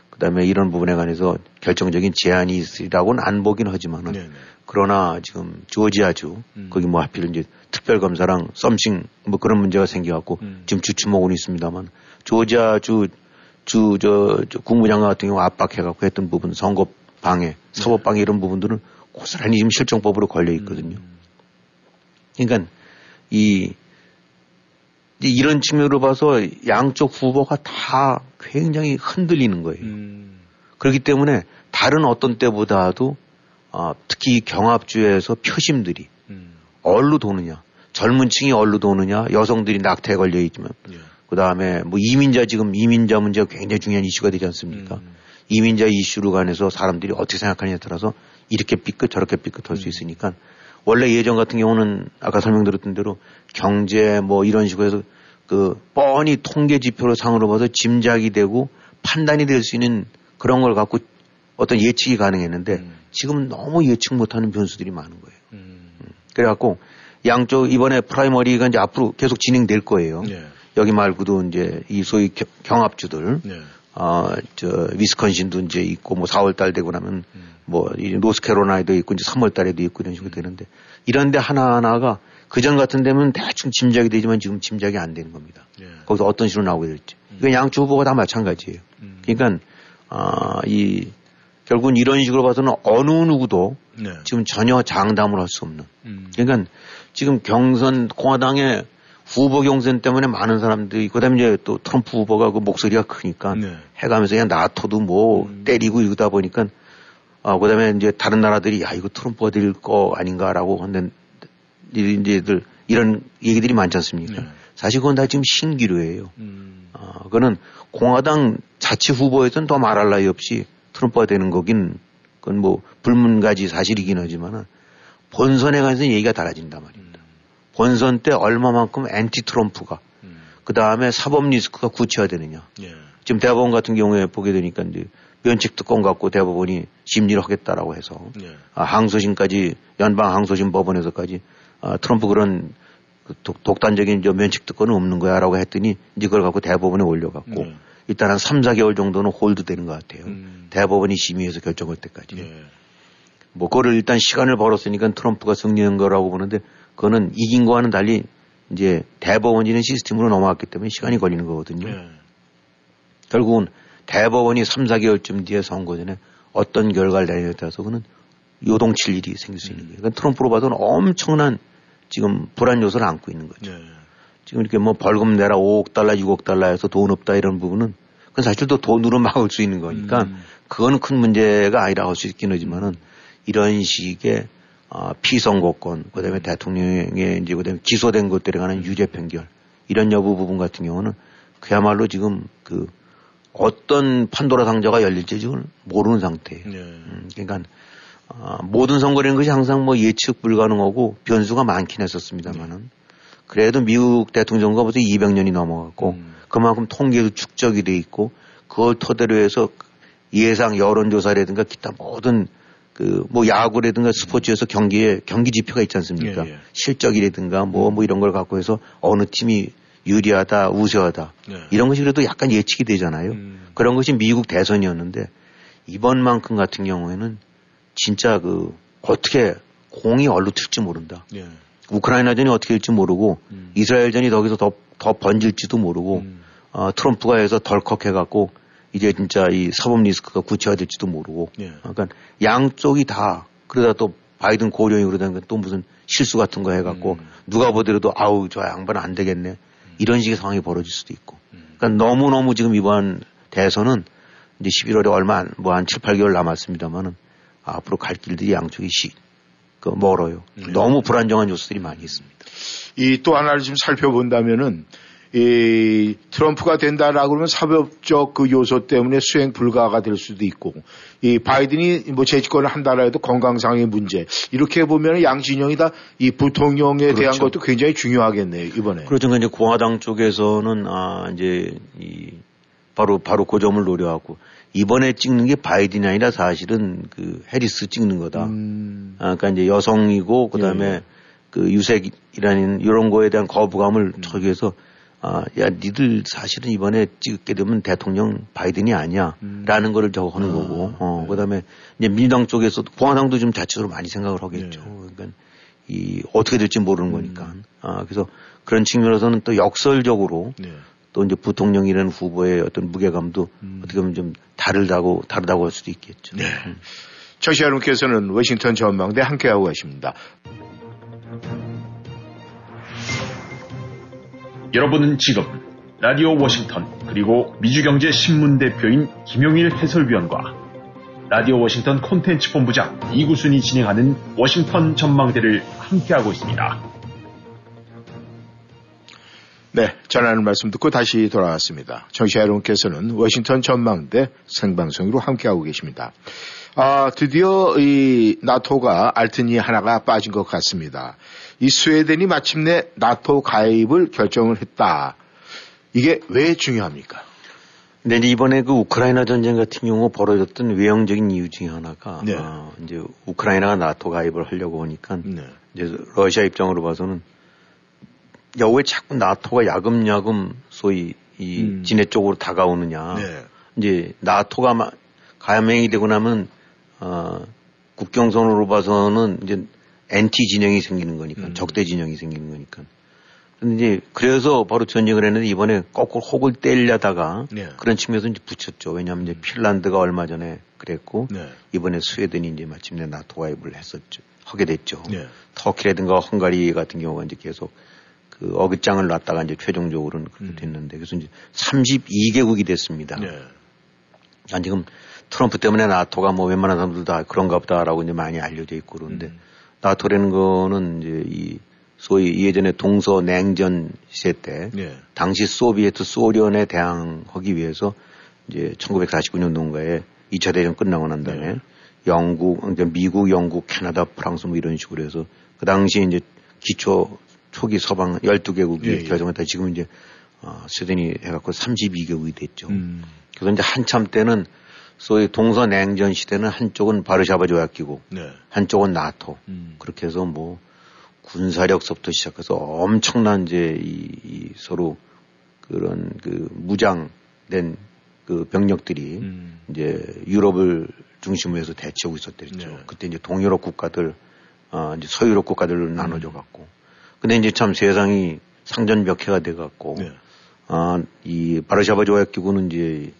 그다음에 이런 부분에 관해서 결정적인 제한이 있으리라고는 안 보긴 하지만은 네네. 그러나 지금 조지아주 음. 거기 뭐 하필 이제 특별검사랑 썸씽 뭐 그런 문제가 생겨갖고 음. 지금 주춤하고는 있습니다만 조지아주 주, 저, 저 국무장관 같은 경우 압박해갖고 했던 부분, 선거 방해, 사법 방해 이런 부분들은 고스란히 지금 실정법으로 걸려 있거든요. 음. 그러니까 이, 이런 측면으로 봐서 양쪽 후보가 다 굉장히 흔들리는 거예요. 음. 그렇기 때문에 다른 어떤 때보다도 어, 특히 경합주에서 표심들이 음. 얼로 도느냐, 젊은 층이 얼로 도느냐, 여성들이 낙태에 걸려 있지만, 예. 그 다음에 뭐 이민자 지금 이민자 문제가 굉장히 중요한 이슈가 되지 않습니까? 음. 이민자 이슈로 관해서 사람들이 어떻게 생각하느냐에 따라서 이렇게 삐끗 저렇게 삐끗할 음. 수 있으니까 원래 예전 같은 경우는 아까 설명드렸던 대로 경제 뭐 이런 식으로 해서 그 뻔히 통계 지표로 상으로 봐서 짐작이 되고 판단이 될 수 있는 그런 걸 갖고 어떤 예측이 가능했는데 음. 지금 너무 예측 못하는 변수들이 많은 거예요. 음. 음. 그래갖고 양쪽 이번에 프라이머리가 이제 앞으로 계속 진행될 거예요. 네. 여기 말고도 이제 이 소위 경합주들, 네. 어, 저 위스콘신도 이제 있고 뭐 4월 달 되고 나면 음. 뭐 노스캐로나이도 있고 이제 3월 달에도 있고 이런 식으로 음. 되는데 이런데 하나 하나가 그전 같은 데면 대충 짐작이 되지만 지금 짐작이 안 되는 겁니다. 예. 거기서 어떤 식으로 나오게 될지. 음. 이건 양쪽 후보가 다 마찬가지예요. 음. 그러니까 아, 이 결국은 이런 식으로 봐서는 어느 누구도 네. 지금 전혀 장담을 할 수 없는. 음. 그러니까 지금 경선 공화당의 후보 경선 때문에 많은 사람들이 그다음에 이제 또 트럼프 후보가 그 목소리가 크니까 네. 해가면서 그냥 나토도 뭐 음. 때리고 이러다 보니까 아 그다음에 이제 다른 나라들이 야 이거 트럼프가 될 거 아닌가라고 하는 이제들 이런 얘기들이 많지 않습니까? 네. 사실 그건 다 지금 신기루예요. 음. 어, 그거는 공화당 자치 후보에서는 더 말할 나위 없이 트럼프가 되는 거긴 그건 뭐 불문가지 사실이긴 하지만은 본선에 가서 얘기가 달라진단 말입니다. 음. 본선 때 얼마만큼 앤티 트럼프가 음. 그 다음에 사법 리스크가 구체화되느냐. 예. 지금 대법원 같은 경우에 보게 되니까 이제 면책 특권 갖고 대법원이 심리를 하겠다라고 해서 예. 아, 항소심까지 연방 항소심 법원에서까지 아, 트럼프 그런 그 독, 단적인 면책 특권은 없는 거야라고 했더니 이제 그걸 갖고 대법원에 올려갖고 네. 일단 한 3, 4개월 정도는 hold 되는 것 같아요. 음. 대법원이 심의해서 결정할 때까지. 네. 뭐 그거를 일단 시간을 벌었으니까 트럼프가 승리한 거라고 보는데 그거는 이긴 거와는 달리 이제 대법원이라는 시스템으로 넘어왔기 때문에 시간이 걸리는 거거든요. 네. 결국은 대법원이 3, 4개월쯤 뒤에 선거 전에 어떤 결과를 내냐에 따라서 그는 요동칠 일이 생길 수 있는 거예요. 그러니까 트럼프로 봐서는 엄청난 지금 불안 요소를 안고 있는 거죠. 네. 지금 이렇게 뭐 벌금 내라 5억 달러, 6억 달러 해서 돈 없다 이런 부분은 그건 사실 또 돈으로 막을 수 있는 거니까 음. 그건 큰 문제가 아니라고 할 수 있긴 하지만은 이런 식의 어, 피선거권, 그 다음에 대통령의 이제 그 다음에 기소된 것들에 관한 유죄 판결 이런 여부 부분 같은 경우는 그야말로 지금 그 어떤 판도라 상자가 열릴지 지금 모르는 상태예요. 네. 음, 그러니까 어, 모든 선거라는 것이 항상 뭐 예측 불가능하고 변수가 많긴 했었습니다만은 그래도 미국 대통령과 벌써 200년이 넘어갔고 음. 그만큼 통계도 축적이 돼 있고 그걸 토대로 해서 예상 여론조사라든가 기타 모든 그 뭐 야구라든가 스포츠에서 경기에 경기 지표가 있지 않습니까? 예, 예. 실적이라든가 뭐뭐 뭐 이런 걸 갖고 해서 어느 팀이 유리하다, 우세하다 예. 이런 것이 그래도 약간 예측이 되잖아요. 음. 그런 것이 미국 대선이었는데 이번만큼 같은 경우에는 진짜 그 어떻게 공이 얼로 튈지 모른다. 예. 우크라이나전이 어떻게 될지 모르고 음. 이스라엘전이 거기서 더, 더 번질지도 모르고 음. 어, 트럼프가 해서 덜컥 해갖고 이제 진짜 이 사법 리스크가 구체화될지도 모르고 예. 그러니까 양쪽이 다 그러다 또 바이든 고령이 그러다니까 또 무슨 실수 같은 거 해갖고 음. 누가 보더라도 아우 저 양반 안 되겠네 음. 이런 식의 상황이 벌어질 수도 있고 음. 그러니까 너무 너무 지금 이번 대선은 이제 11월에 얼마 뭐한 7, 8개월 남았습니다만은 앞으로 갈 길들이 양쪽이 시, 그 멀어요. 네. 너무 불안정한 요소들이 많이 있습니다. 이 또 하나를 좀 살펴본다면은 이 트럼프가 된다라고 그러면 사법적 그 요소 때문에 수행 불가가 될 수도 있고 이 바이든이 뭐 재집권을 한다라 해도 건강상의 문제 이렇게 보면 양 진영이 다 이 부통령에 그렇죠. 대한 것도 굉장히 중요하겠네요 이번에. 그렇죠. 그러니까 이제 공화당 쪽에서는 아 이제 이 바로 바로 그 점을 노려하고 이번에 찍는 게 바이든이 아니라 사실은 그 해리스 찍는 거다. 음. 아, 그러니까 이제 여성이고 그다음에 예. 그 유색이라는 이런 거에 대한 거부감을 음. 저기에서 아, 야, 니들 사실은 이번에 찍게 되면 대통령 바이든이 아니야. 음. 라는 거를 저거 하는 아, 거고, 어, 네. 그 다음에 이제 민주당 쪽에서 공화당도 좀 자체적으로 많이 생각을 하겠죠. 네. 그러니까 이 어떻게 될지 모르는 음. 거니까. 아, 그래서 그런 측면에서는 또 역설적으로 네. 또 이제 부통령이라는 후보의 어떤 무게감도 음. 어떻게 보면 좀 다르다고 다르다고 할 수도 있겠죠. 네. 음. 청취자 여러분께서는 워싱턴 전망대 함께하고 계십니다. 여러분은 지금 라디오 워싱턴 그리고 미주경제 신문 대표인 김용일 해설위원과 라디오 워싱턴 콘텐츠 본부장 이구순이 진행하는 워싱턴 전망대를 함께하고 있습니다. 네, 전하는 말씀 듣고 다시 돌아왔습니다. 청취자 여러분께서는 워싱턴 전망대 생방송으로 함께하고 계십니다. 아, 드디어 이 나토가 알튼이 하나가 빠진 것 같습니다. 이 스웨덴이 마침내 나토 가입을 결정을 했다. 이게 왜 중요합니까? 네, 이번에 그 우크라이나 전쟁 같은 경우 벌어졌던 외형적인 이유 중에 하나가 네. 어, 이제 우크라이나가 나토 가입을 하려고 하니까 네. 이제 러시아 입장으로 봐서는 야왜 자꾸 나토가 야금야금 소위 이 음. 진해 쪽으로 다가오느냐. 네. 이제 나토가 마- 가맹이 되고 나면 어, 국경선으로 봐서는 이제 엔티 진영이 생기는 거니까 음. 적대 진영이 생기는 거니까. 근데 이제 그래서 바로 전쟁을 했는데 이번에 거꾸로 혹을 떼려다가 네. 그런 측면에서 이제 붙였죠. 왜냐하면 이제 핀란드가 얼마 전에 그랬고 네. 이번에 스웨덴이 이제 마침내 나토 가입을 했었죠. 하게 됐죠. 네. 터키라든가 헝가리 같은 경우가 이제 계속 그 어깃장을 놨다가 이제 최종적으로는 그렇게 음. 됐는데 그래서 이제 32개국이 됐습니다. 네. 아, 지금 트럼프 때문에 나토가 뭐 웬만한 사람들 다 그런가 보다라고 이제 많이 알려져 있고 그런데 음. 나토라는 거는 이제 이 소위 예전에 동서 냉전 시대 때 네. 당시 소비에트 소련에 대항하기 위해서 이제 1949년도인가에 2차 대전 끝나고 난 다음에 네. 영국, 그러니까 미국, 영국, 캐나다, 프랑스 뭐 이런 식으로 해서 그 당시에 이제 기초 초기 서방 12개국이 예, 예. 결정했다. 지금 이제 어, 스웨덴이 해갖고 32개국이 됐죠. 음. 그래서 이제 한참 때는 소위 동서 냉전 시대는 한쪽은 바르샤바 조약기구, 네. 한쪽은 나토. 음. 그렇게 해서 뭐 군사력서부터 시작해서 엄청난 이제 이, 이 서로 그런 그 무장된 그 병력들이 음. 이제 유럽을 중심으로 해서 대치하고 있었댔죠. 네. 그때 이제 동유럽 국가들, 어, 이제 서유럽 국가들로 음. 나눠져 갖고. 근데 이제 참 세상이 상전벽해가 돼 갖고, 네. 아, 이 바르샤바 조약 기구는 이제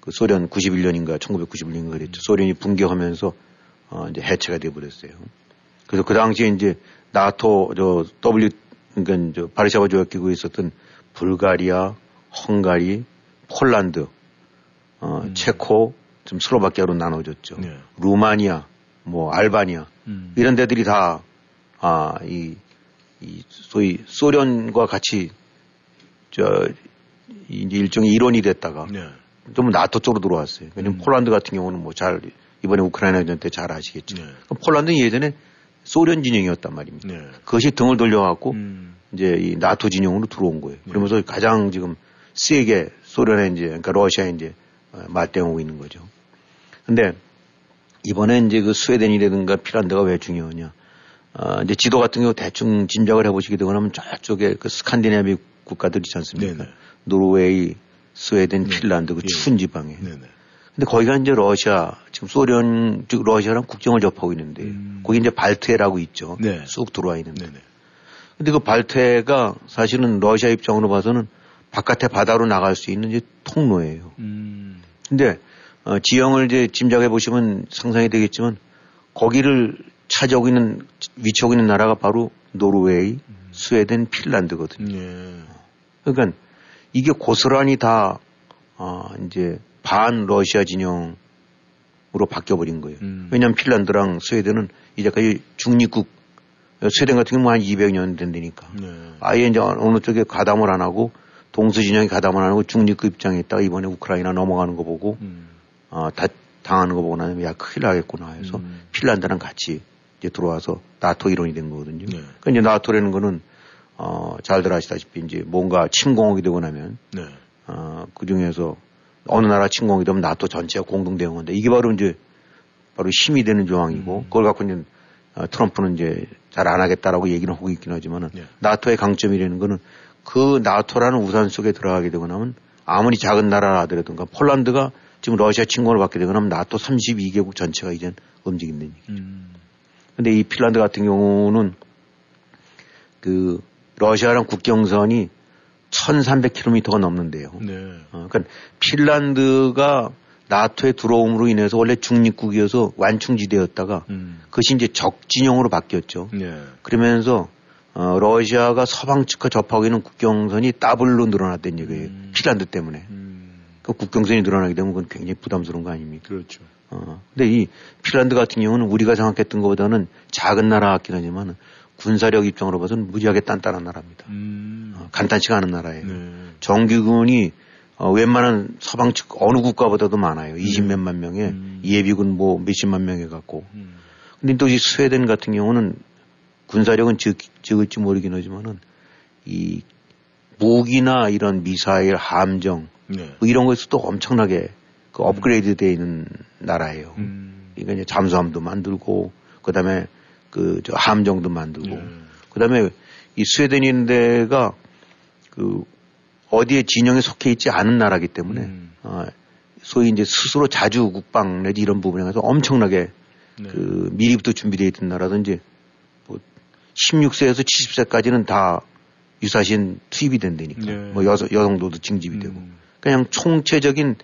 그 소련 91년인가 1991년인가 그랬죠. 소련이 붕괴하면서 어, 이제 해체가 돼 버렸어요. 그래서 그 당시에 이제 나토 저 W 그러니까 저 바르샤바 조약 기구에 있었던 불가리아, 헝가리, 폴란드, 어, 음. 체코, 좀 슬로바키아로 나눠졌죠. 네. 루마니아, 뭐 알바니아 음. 이런 데들이 다 아, 이, 이 소위 소련과 같이 저 이제 일종의 일원이 됐다가 네. 좀 나토 쪽으로 들어왔어요. 왜냐면 음. 폴란드 같은 경우는 뭐 잘 이번에 우크라이나 전 때 잘 아시겠죠. 네. 폴란드는 예전에 소련 진영이었단 말입니다. 네. 그것이 등을 돌려갖고 음. 이제 이 나토 진영으로 들어온 거예요. 네. 그러면서 가장 지금 세게 소련에 이제 그러니까 러시아에 이제 어, 맞대응하고 있는 거죠. 근데 이번에 이제 그 스웨덴이라든가 핀란드가 왜 중요하냐. 어, 이제 지도 같은 경우 대충 짐작을 해보시게 되거나 하면 저쪽에 그 스칸디나비아 국가들 있지 않습니까? 네네. 노르웨이, 스웨덴, 네. 핀란드 그 예. 추운 지방에. 네네. 근데 거기가 이제 러시아, 지금 소련, 즉 러시아랑 국경을 접하고 있는데, 음. 거기 이제 발트해라고 있죠. 네. 쑥 들어와 있는데. 네네. 근데 그 발트해가 사실은 러시아 입장으로 봐서는 바깥에 바다로 나갈 수 있는 이제 통로예요. 음. 근데 어, 지형을 이제 짐작해 보시면 상상이 되겠지만 거기를 차지하고 있는 위치하고 있는 나라가 바로 노르웨이, 스웨덴, 핀란드거든요. 네. 그러니까 이게 고스란히 다 어, 이제 반 러시아 진영으로 바뀌어 버린 거예요. 음. 왜냐하면 핀란드랑 스웨덴은 이제까지 중립국 스웨덴 같은 경우는 한 200년 된다니까. 네. 아예 이제 어느 쪽에 가담을 안 하고 동수 진영이 가담을 안 하고 중립국 입장에 있다가 이번에 우크라이나 넘어가는 거 보고 음. 어, 다 당하는 거 보고 나면 야 큰일 나겠구나 해서 음. 핀란드랑 같이 이제 들어와서 나토 일원이 된 거거든요. 네. 그러니까 이제 나토라는 거는 어, 잘들 아시다시피 이제 뭔가 침공하게 되고 나면 네. 어, 그 중에서 어느 나라 침공이 되면 나토 전체가 공동 대응한다. 이게 바로 이제 바로 힘이 되는 조항이고 음. 그걸 갖고 이제 어, 트럼프는 이제 잘 안 하겠다라고 얘기는 하고 있긴 하지만은 네. 나토의 강점이라는 거는 그 나토라는 우산 속에 들어가게 되고 나면 아무리 작은 나라라 하더라도 그러니까 폴란드가 지금 러시아 침공을 받게 되고 나면 나토 32개국 전체가 이제 움직인다는 얘기. 음. 근데 이 핀란드 같은 경우는 그 러시아랑 국경선이 1300km가 넘는데요. 네. 어, 그러니까 핀란드가 나토에 들어옴으로 인해서 원래 중립국이어서 완충지대였다가 음. 그것이 이제 적진영으로 바뀌었죠. 네. 그러면서 어, 러시아가 서방 측과 접하고 있는 국경선이 더블로 늘어났다는 얘기예요. 음. 핀란드 때문에. 음. 그 국경선이 늘어나게 되면 그건 굉장히 부담스러운 거 아닙니까? 그렇죠. 어. 근데 이 핀란드 같은 경우는 우리가 생각했던 것보다는 작은 나라 같긴 하지만 군사력 입장으로 봐서는 무지하게 단단한 나라입니다. 음. 어, 간단치가 않은 나라예요. 네. 정규군이 어, 웬만한 서방 측 어느 국가보다도 많아요. 20몇만 음. 명에 음. 예비군 뭐 몇십만 명에 갖고. 음. 근데 또 이 스웨덴 같은 경우는 군사력은 적, 적을지 모르긴 하지만은 이 무기나 이런 미사일, 함정 네. 뭐 이런 것에서도 엄청나게 그 업그레이드 되어 있는 나라예요. 음. 그러니까 이제 잠수함도 만들고 그다음에 그 저 함정도 만들고 네. 그다음에 이 스웨덴인 데가 그 어디에 진영에 속해 있지 않은 나라기 때문에 음. 어, 소위 이제 스스로 자주 국방 내지 이런 부분에 가서 엄청나게 네. 그 미리부터 준비되어 있던 나라든지 뭐 16세에서 70세까지는 다 유사신 투입이 된다니까. 네. 뭐 여, 여성도도 징집이 음. 되고. 그냥 총체적인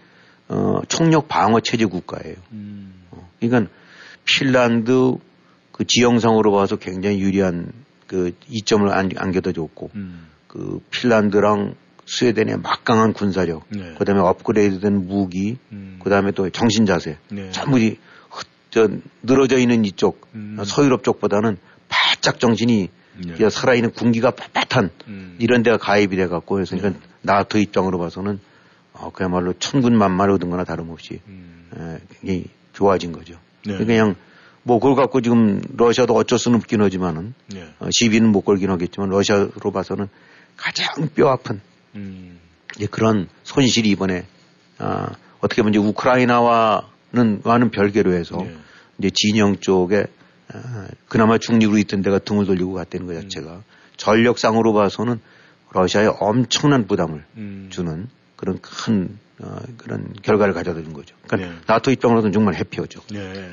어, 총력 방어 체제 국가예요. 음. 어, 그러니까 핀란드 그 지형상으로 봐서 굉장히 유리한 그 이점을 안, 안겨다 줬고 음. 그 핀란드랑 스웨덴의 막강한 군사력, 네. 그다음에 업그레이드된 무기, 음. 그다음에 또 정신 자세, 네. 전부 저 늘어져 있는 이쪽 음. 서유럽 쪽보다는 바짝 정신이 네. 살아있는 군기가 빳빳한 음. 이런 데가 가입이 돼 갖고 그래서 그러니까 네. 나토 입장으로 봐서는 어, 그야말로 천군만마를 얻은 거나 다름없이 음. 에, 굉장히 좋아진 거죠. 네. 그냥 뭐 그걸 갖고 지금 러시아도 어쩔 수는 없긴 하지만은 네. 어, 시비는 못 걸긴 하겠지만 러시아로 봐서는 가장 뼈 아픈 음. 이제 그런 손실이 이번에 아, 어떻게 보면 이제 우크라이나와는 와는 별개로 해서 네. 이제 진영 쪽에 아, 그나마 중립으로 있던 데가 등을 돌리고 갔다는 것 자체가 음. 전력상으로 봐서는 러시아에 엄청난 부담을 음. 주는 그런 큰 어, 그런 결과를 가져다 준 거죠. 그러니까 네. 나토 입장으로는 정말 해피하죠. 네.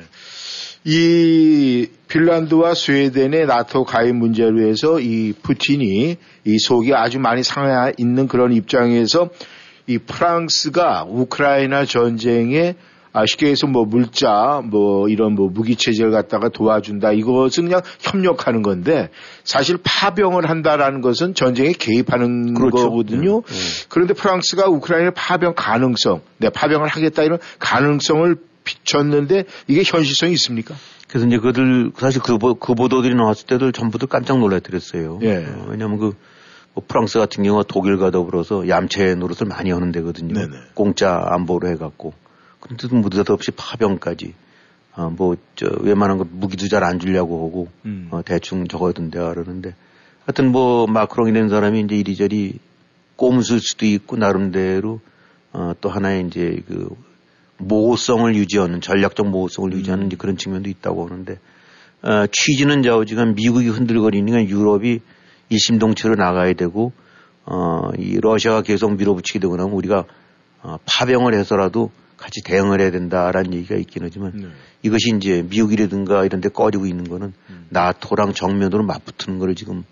이 핀란드와 스웨덴의 나토 가입 문제로 해서 이 푸틴이 이 속이 아주 많이 상해 있는 그런 입장에서 이 프랑스가 우크라이나 전쟁에 아, 쉽게 해서 뭐 물자, 뭐 이런 뭐 무기 체제를 갖다가 도와준다. 이것은 그냥 협력하는 건데 사실 파병을 한다라는 것은 전쟁에 개입하는 그렇죠. 거거든요. 네. 네. 그런데 프랑스가 우크라이나 파병 가능성, 네, 파병을 하겠다 이런 가능성을 비쳤는데 이게 현실성이 있습니까? 그래서 이제 그들 사실 그, 그 보도들이 나왔을 때도 전부들 깜짝 놀라드렸어요. 예. 어, 왜냐하면 그 뭐 프랑스 같은 경우가 독일과 더불어서 얌체 노릇을 많이 하는 데거든요. 네네. 공짜 안보로 해갖고. 근데도 무드없이 파병까지. 어, 뭐, 저, 웬만한 거 무기도 잘 안 주려고 하고, 음. 어, 대충 적어둔데 그러는데. 하여튼 뭐, 마크롱이 된 사람이 이제 이리저리 꼼수일 수도 있고, 나름대로, 어, 또 하나의 이제 그 모호성을 유지하는 전략적 모호성을 유지하는 음. 그런 측면도 있다고 하는데 어, 취지는 좌우지간 미국이 흔들거리니까 유럽이 일심동체로 나가야 되고 어, 이 러시아가 계속 밀어붙이게 되고 나면 우리가 어, 파병을 해서라도 같이 대응을 해야 된다라는 얘기가 있긴 하지만 네. 이것이 이제 미국이라든가 이런 데 꺼지고 있는 거는 음. 나토랑 정면으로 맞붙는 거를 지금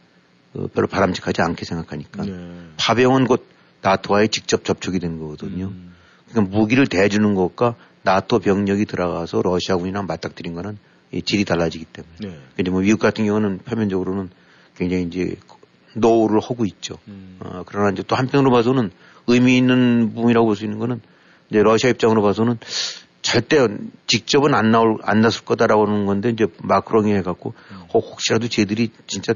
어, 별로 바람직하지 않게 생각하니까 네. 파병은 곧 나토와의 직접 접촉이 되는 거거든요. 음. 그러니까 무기를 대주는 것과 나토 병력이 들어가서 러시아군이랑 맞닥뜨린 거는 이 질이 달라지기 때문에. 네. 근데 뭐 미국 같은 경우는 표면적으로는 굉장히 이제 노후를 하고 있죠. 음. 어, 그러나 이제 또 한편으로 봐서는 의미 있는 부분이라고 볼 수 있는 거는 이제 러시아 입장으로 봐서는 절대 직접은 안 나올, 안 났을 거다라고 하는 건데 이제 마크롱이 해갖고 음. 어, 혹시라도 쟤들이 진짜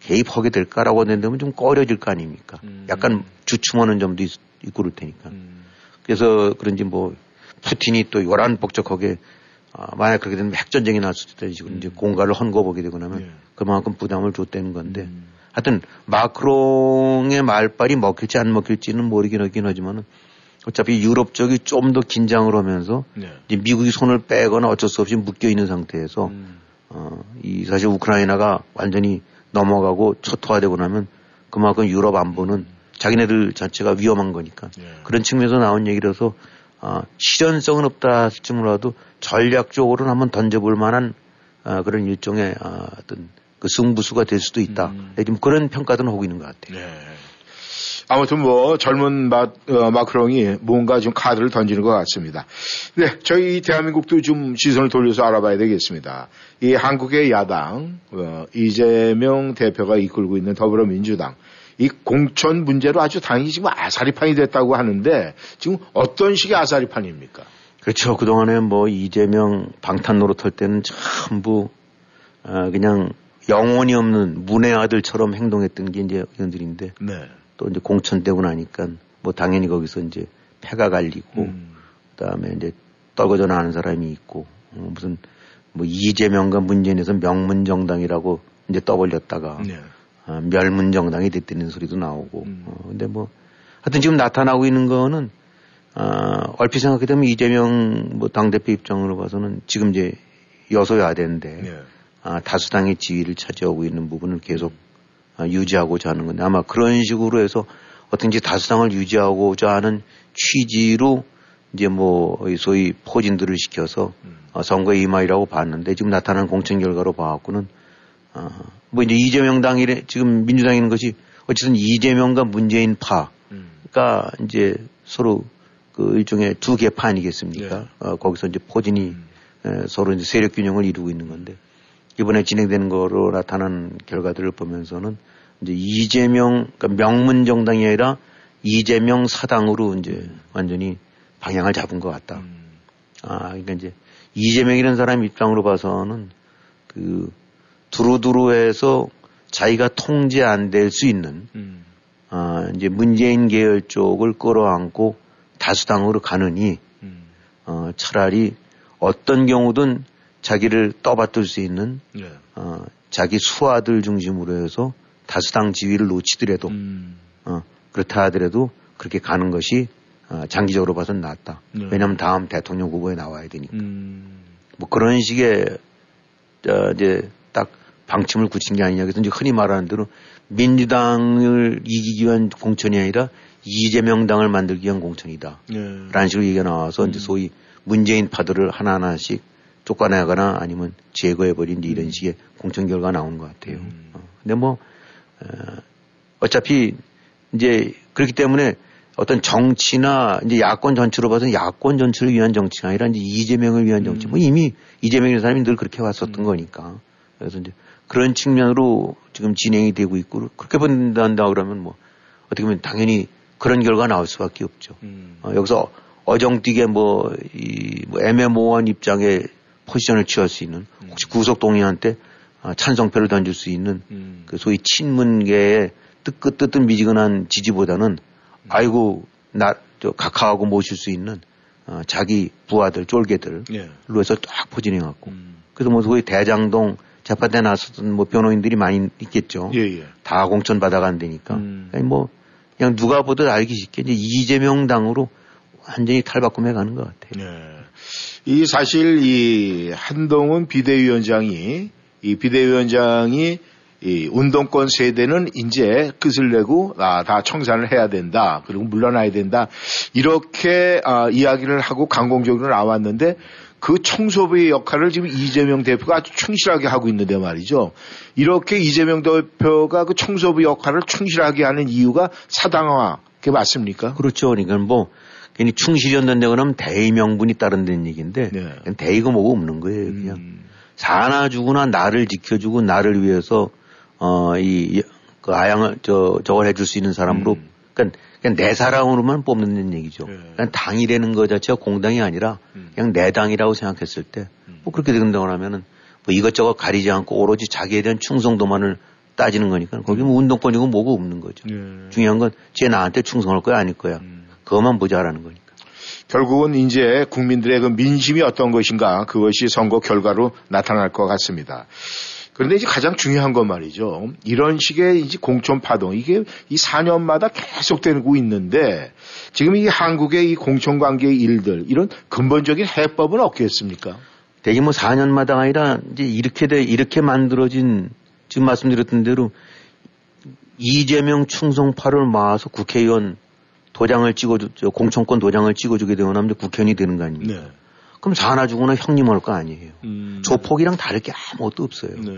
개입하게 될까라고 한다면 좀 꺼려질 거 아닙니까? 음. 약간 주춤하는 점도 있, 있고 그럴 테니까. 음. 그래서 그런지 뭐 푸틴이 또 요란 복잡하게 아, 만약 그렇게 되면 핵전쟁이 났을 때 지금 음. 이제 공갈을 헌거보게 되고 나면 예. 그만큼 부담을 줬다는 건데 음. 하여튼 마크롱의 말빨이 먹힐지 안 먹힐지는 모르긴 하긴 하지만은 어차피 유럽 쪽이 좀 더 긴장을 하면서 네. 이제 미국이 손을 빼거나 어쩔 수 없이 묶여 있는 상태에서 음. 어, 이 사실 우크라이나가 완전히 넘어가고 초토화되고 나면 그만큼 유럽 안보는 자기네들 자체가 위험한 거니까 예. 그런 측면에서 나온 얘기라서 어, 실현성은 없다 할지 몰라도 전략적으로는 한번 던져볼 만한 어, 그런 일종의 어, 어떤 그 승부수가 될 수도 있다. 음. 네, 지금 그런 평가들은 하고 있는 것 같아요. 네. 아무튼 뭐 젊은 마, 어, 마크롱이 뭔가 좀 카드를 던지는 것 같습니다. 네, 저희 대한민국도 좀 시선을 돌려서 알아봐야 되겠습니다. 이 한국의 야당 어, 이재명 대표가 이끌고 있는 더불어민주당 이 공천 문제로 아주 당연히 지금 아사리판이 됐다고 하는데 지금 어떤 식의 아사리판입니까? 그렇죠. 그동안에 뭐 이재명 방탄 노릇할 때는 전부 어, 그냥 영혼이 없는 문의 아들처럼 행동했던 게 이제 의원들인데 네. 또 이제 공천되고 나니까 뭐 당연히 거기서 이제 패가 갈리고 음. 그다음에 이제 떨궈져 나가는 사람이 있고 어, 무슨 뭐 이재명과 문재인에서 명문정당이라고 이제 떠벌렸다가 네. 어, 멸문정당이 됐다는 소리도 나오고 음. 어, 근데 뭐 하여튼 지금 나타나고 있는 거는 어, 얼핏 생각해 보면 이재명 뭐 당대표 입장으로 봐서는 지금 이제 여소야대인데 네. 아, 다수당의 지위를 차지하고 있는 부분을 계속 아, 유지하고자 하는 건데 아마 그런 식으로 해서 어떤지 다수당을 유지하고자 하는 취지로 이제 뭐 소위 포진들을 시켜서 음. 어, 선거에 임하이라고 봤는데 지금 나타난 공천 결과로 봐갖고는 어, 뭐 이제 이재명 당이 지금 민주당이 있는 것이 어쨌든 이재명과 문재인 파가 음. 이제 서로 그 일종의 두 개파 아니겠습니까? 네. 어, 거기서 이제 포진이 음. 에, 서로 이제 세력 균형을 이루고 있는 건데 이번에 진행되는 거로 나타난 결과들을 보면서는 이제 이재명 그러니까 명문 정당이 아니라 이재명 사당으로 이제 음. 완전히 방향을 잡은 것 같다. 음. 아, 그러니까 이제 이재명이라는 사람 입장으로 봐서는 그 두루두루해서 자기가 통제 안 될 수 있는 음. 아, 이제 문재인 계열 쪽을 끌어안고 다수당으로 가느니 음. 어, 차라리 어떤 경우든 자기를 떠받들 수 있는 네. 어, 자기 수하들 중심으로 해서 다수당 지위를 놓치더라도 음. 어, 그렇다 하더라도 그렇게 가는 것이 어, 장기적으로 봐서는 낫다. 네. 왜냐하면 다음 대통령 후보에 나와야 되니까. 음. 뭐 그런 식의 어, 이제 딱 방침을 굳힌 게 아니냐. 그래서 이제 흔히 말하는 대로 민주당을 이기기 위한 공천이 아니라 이재명 당을 만들기 위한 공천이다. 네. 라는 식으로 얘기가 나와서 음. 이제 소위 문재인 파들을 하나하나씩 쫓아내거나 아니면 제거해버린 이런 식의 공천 결과가 나오는 것 같아요. 음. 어. 근데 뭐, 어, 어차피 이제 그렇기 때문에 어떤 정치나 이제 야권 전체로 봐서 야권 전체를 위한 정치가 아니라 이제 이재명을 위한 정치. 뭐 음. 뭐 이미 이재명이라는 사람이 늘 그렇게 왔었던 음. 거니까. 그래서 이제 그런 측면으로 지금 진행이 되고 있고 그렇게 본다한다 그러면 뭐 어떻게 보면 당연히 그런 결과 나올 수밖에 없죠. 음. 어, 여기서 어정뛰게 뭐, 이, 뭐 애매모호한 입장에 포지션을 취할 수 있는 음. 혹시 구속 동의한테 아, 찬성표를 던질 수 있는 음. 그 소위 친문계의 뜨끈뜨끈 미지근한 지지보다는 음. 아이고 나 저 각하하고 모실 수 있는 어, 자기 부하들 쫄개들로 예. 해서 딱 포진해 갖고 음. 그래서 뭐 소위 대장동 재판대 나섰던 뭐 변호인들이 많이 있겠죠. 예, 예. 다 공천 받아간다니까. 음. 뭐 그냥 누가 보든 알기 쉽게 이제 이재명 당으로 완전히 탈바꿈해 가는 것 같아요. 네. 이 사실 이 한동훈 비대위원장이 이 비대위원장이 이 운동권 세대는 이제 끝을 내고 아, 다 청산을 해야 된다. 그리고 물러나야 된다. 이렇게 아, 이야기를 하고 강공적으로 나왔는데 그 청소부의 역할을 지금 이재명 대표가 아주 충실하게 하고 있는데 말이죠. 이렇게 이재명 대표가 그 청소부 역할을 충실하게 하는 이유가 사당화, 그게 맞습니까? 그렇죠. 그러니까 뭐 괜히 충실이었는데 그러면 대의 명분이 따른다는 얘기인데 네. 대의가 뭐가 없는 거예요. 그냥 음. 사나 죽으나 나를 지켜주고 나를 위해서 어이 그 아양을 저 저걸 해줄 수 있는 사람으로 음. 그러니까 그냥 내 사람으로만 뽑는 얘기죠. 네. 그냥 당이라는 것 자체가 공당이 아니라 음. 그냥 내 당이라고 생각했을 때뭐 음. 그렇게 된다고 하면은 뭐 이것저것 가리지 않고 오로지 자기에 대한 충성도만을 따지는 거니까 거기 뭐 운동권이고 뭐가 없는 거죠. 네. 중요한 건 쟤 나한테 충성할 거야 아닐 거야. 음. 그것만 보자라는 거니까. 결국은 이제 국민들의 그 민심이 어떤 것인가 그것이 선거 결과로 나타날 것 같습니다. 그런데 이제 가장 중요한 건 말이죠. 이런 식의 이제 공천 파동 이게 이 4년마다 계속되고 있는데 지금 이 한국의 이 공천 관계의 일들 이런 근본적인 해법은 없겠습니까? 대개 뭐 4년마다 아니라 이제 이렇게 돼 이렇게 만들어진 지금 말씀드렸던 대로 이재명 충성파를 모아서 국회의원 도장을 찍어 주 공천권 도장을 찍어 주게 되면 국회의원이 되는 거 아닙니까? 네. 그럼 사나 죽거나 형님 할 거 아니에요. 음. 조폭이랑 다를 게 아무것도 없어요. 네.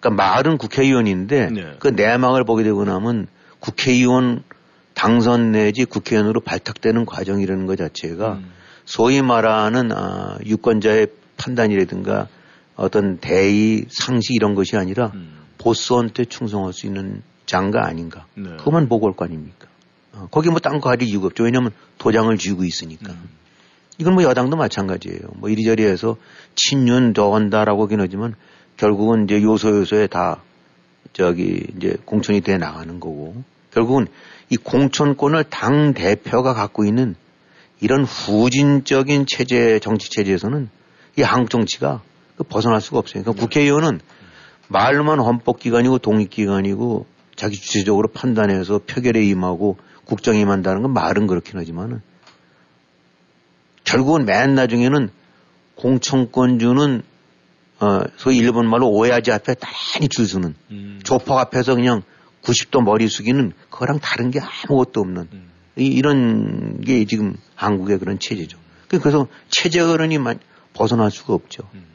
그러니까 말은 국회의원인데 네. 그 내막을 보게 되고 나면 국회의원 당선 내지 국회의원으로 발탁되는 과정이라는 것 자체가 음. 소위 말하는 아, 유권자의 판단이라든가 어떤 대의 상식 이런 것이 아니라 음. 보스한테 충성할 수 있는 장가 아닌가. 네. 그것만 보고 올 거 아닙니까. 어, 거기 뭐딴거 가릴 이유가 없죠. 왜냐하면 도장을 쥐고 있으니까. 음. 이건 뭐 여당도 마찬가지예요. 뭐 이리저리 해서 친윤 저건다라고 하긴 하지만 결국은 이제 요소 요소에 다 저기 이제 공천이 돼 나가는 거고 결국은 이 공천권을 당 대표가 갖고 있는 이런 후진적인 체제 정치 체제에서는 이 한국 정치가 그 벗어날 수가 없어요. 그러니까 국회의원은 말로만 헌법기관이고 독립기관이고 자기 주체적으로 판단해서 표결에 임하고 국정에 임한다는 건 말은 그렇긴 하지만은 결국은 맨 나중에는 공천권 주는 어, 소위 일본 말로 おやじ 앞에 나란히 줄 서는 음. 조폭 앞에서 그냥 90도 머리 숙이는 그거랑 다른 게 아무것도 없는 음. 이, 이런 게 지금 한국의 그런 체제죠. 그래서 체제 어른이 벗어날 수가 없죠. 음.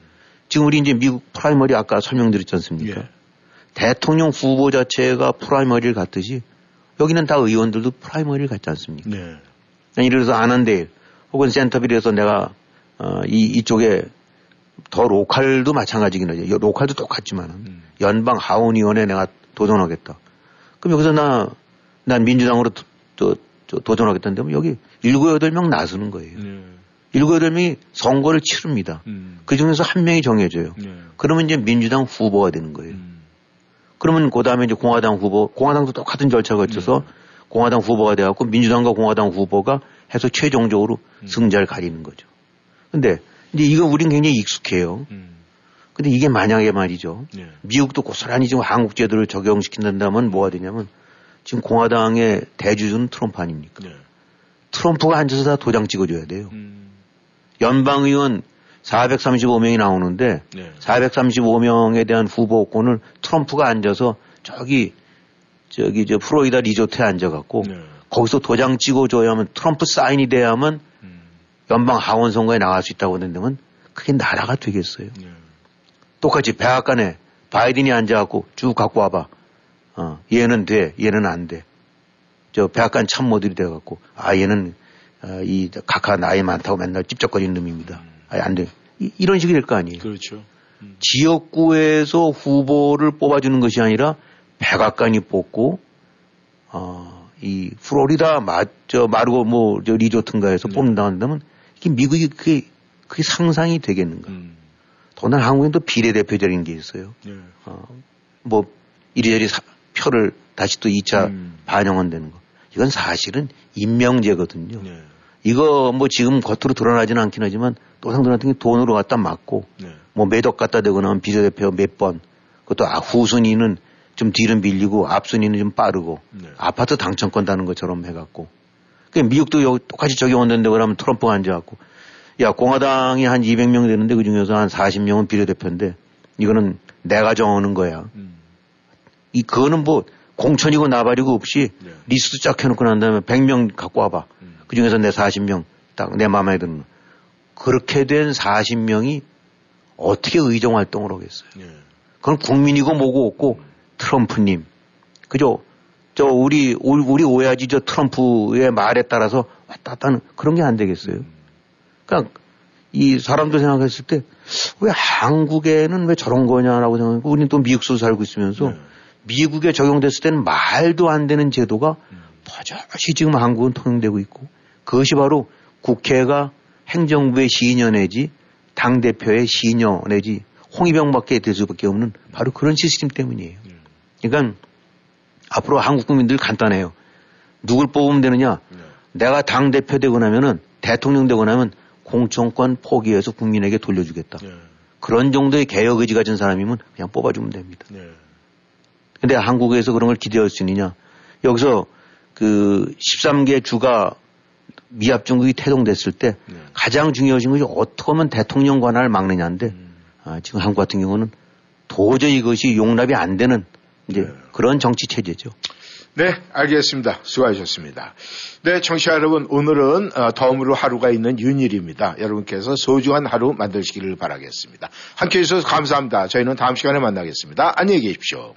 지금 우리 이제 미국 primary 아까 설명드렸지 않습니까? 예. 대통령 후보 자체가 primary를 갖듯이 여기는 다 의원들도 primary를 갖지 않습니까? 네. 예를 들어서 아난데 혹은 센터빌에서 내가 어, 이, 이쪽에 더 로컬도 마찬가지긴 하죠. 로컬도 똑같지만 음. 연방 하원의원에 내가 도전하겠다. 그럼 여기서 나, 난 민주당으로 또, 또 도전하겠다는데 여기 일곱 여덟 명 나서는 거예요. 네. 일곱 여덟 명이 선거를 치릅니다. 음. 그 중에서 한 명이 정해져요. 네. 그러면 이제 민주당 후보가 되는 거예요. 음. 그러면 그 다음에 이제 공화당 후보, 공화당도 똑같은 절차가 거쳐서 음. 공화당 후보가 돼갖고 민주당과 공화당 후보가 해서 최종적으로 음. 승자를 가리는 거죠. 근데 이제 이거 우린 굉장히 익숙해요. 음. 근데 이게 만약에 말이죠. 네. 미국도 고스란히 지금 한국 제도를 적용시킨다면 뭐가 되냐면 지금 공화당의 대주주는 트럼프 아닙니까? 네. 트럼프가 앉아서 다 도장 찍어줘야 돼요. 음. 연방의원 435명이 나오는데 네. 435명에 대한 후보권을 트럼프가 앉아서 저기 저기 저 프로이다 리조트에 앉아갖고 네. 거기서 도장 찍어줘야만 트럼프 사인이 돼야만 음. 연방 하원 선거에 나갈 수 있다고 하는데면 그게 나라가 되겠어요. 네. 똑같이 백악관에 바이든이 앉아갖고 쭉 갖고 와봐. 어, 얘는 돼, 얘는 안 돼. 저 백악관 참모들이 돼갖고 아 얘는 어, 이 각하 나이 많다고 맨날 찝쩍거리는 놈입니다. 음. 아니, 안 돼. 이, 런 식이 될 거 아니에요. 그렇죠. 음. 지역구에서 후보를 뽑아주는 것이 아니라 백악관이 뽑고, 어, 이 플로리다 마, 저 마르고 뭐, 저 리조트인가 에서 네. 뽑는다 한다면, 이게 미국이 그게, 그게 상상이 되겠는가. 음. 더나 한국엔 또 비례대표적인 게 있어요. 네. 어, 뭐, 이리저리 사, 표를 다시 또 2차 음. 반영은 되는 거. 이건 사실은 임명제거든요. 네. 이거 뭐 지금 겉으로 드러나지는 않긴 하지만 또상들 같은 게 돈으로 갖다 맞고 네. 뭐 매덕 갖다 대거나 하면 비례대표 몇 번 그것도 아, 후순위는 좀 뒤를 밀리고 앞순위는 좀 빠르고 네. 아파트 당첨권 다는 것처럼 해갖고 그 미국도 여기 똑같이 적용한다는데 그러면 트럼프가 앉아갖고 야 공화당이 한 200명 되는데 그 중에서 한 40명은 비례대표인데 이거는 내가 정하는 거야. 음. 이 그거는 뭐 공천이고 나발이고 없이 네. 리스트 쫙 해놓고 난 다음에 100명 갖고 와봐. 음. 그 중에서 내 40명 딱 내 마음에 드는 그렇게 된 40명이 어떻게 의정 활동을 하겠어요? 네. 그건 국민이고 뭐고 없고 트럼프님. 그죠? 저 우리 우리 오야지 저 트럼프의 말에 따라서 왔다 갔다 하는 그런 게 안 되겠어요. 그러니까 이 사람들 생각했을 때 왜 한국에는 왜 저런 거냐라고 생각하고 우리는 또 미국서 살고 있으면서 네. 미국에 적용됐을 때는 말도 안 되는 제도가 음. 버젓이 지금 한국은 통용되고 있고 그것이 바로 국회가 행정부의 시녀 내지 당대표의 시녀 내지 홍위병밖에 될 수밖에 없는 바로 그런 시스템 때문이에요. 그러니까 앞으로 한국 국민들 간단해요. 누굴 뽑으면 되느냐? 내가 당대표 되고 나면은 대통령 되고 나면 공천권 포기해서 국민에게 돌려주겠다. 그런 정도의 개혁 의지 가진 사람이면 그냥 뽑아주면 됩니다. 근데 한국에서 그런 걸 기대할 수 있느냐? 여기서 그 13개 주가 미합 중국이 태동됐을 때 네. 가장 중요하신 것이 어떻게 하면 대통령 관할을 막느냐인데 음. 아, 지금 한국 같은 경우는 도저히 이것이 용납이 안 되는 이제 네. 그런 정치 체제죠. 네, 알겠습니다. 수고하셨습니다. 네, 청취자 여러분, 오늘은 어, 덤으로 하루가 있는 윤일입니다. 여러분께서 소중한 하루 만드시기를 바라겠습니다. 함께 해주셔서 감사합니다. 저희는 다음 시간에 만나겠습니다. 안녕히 계십시오.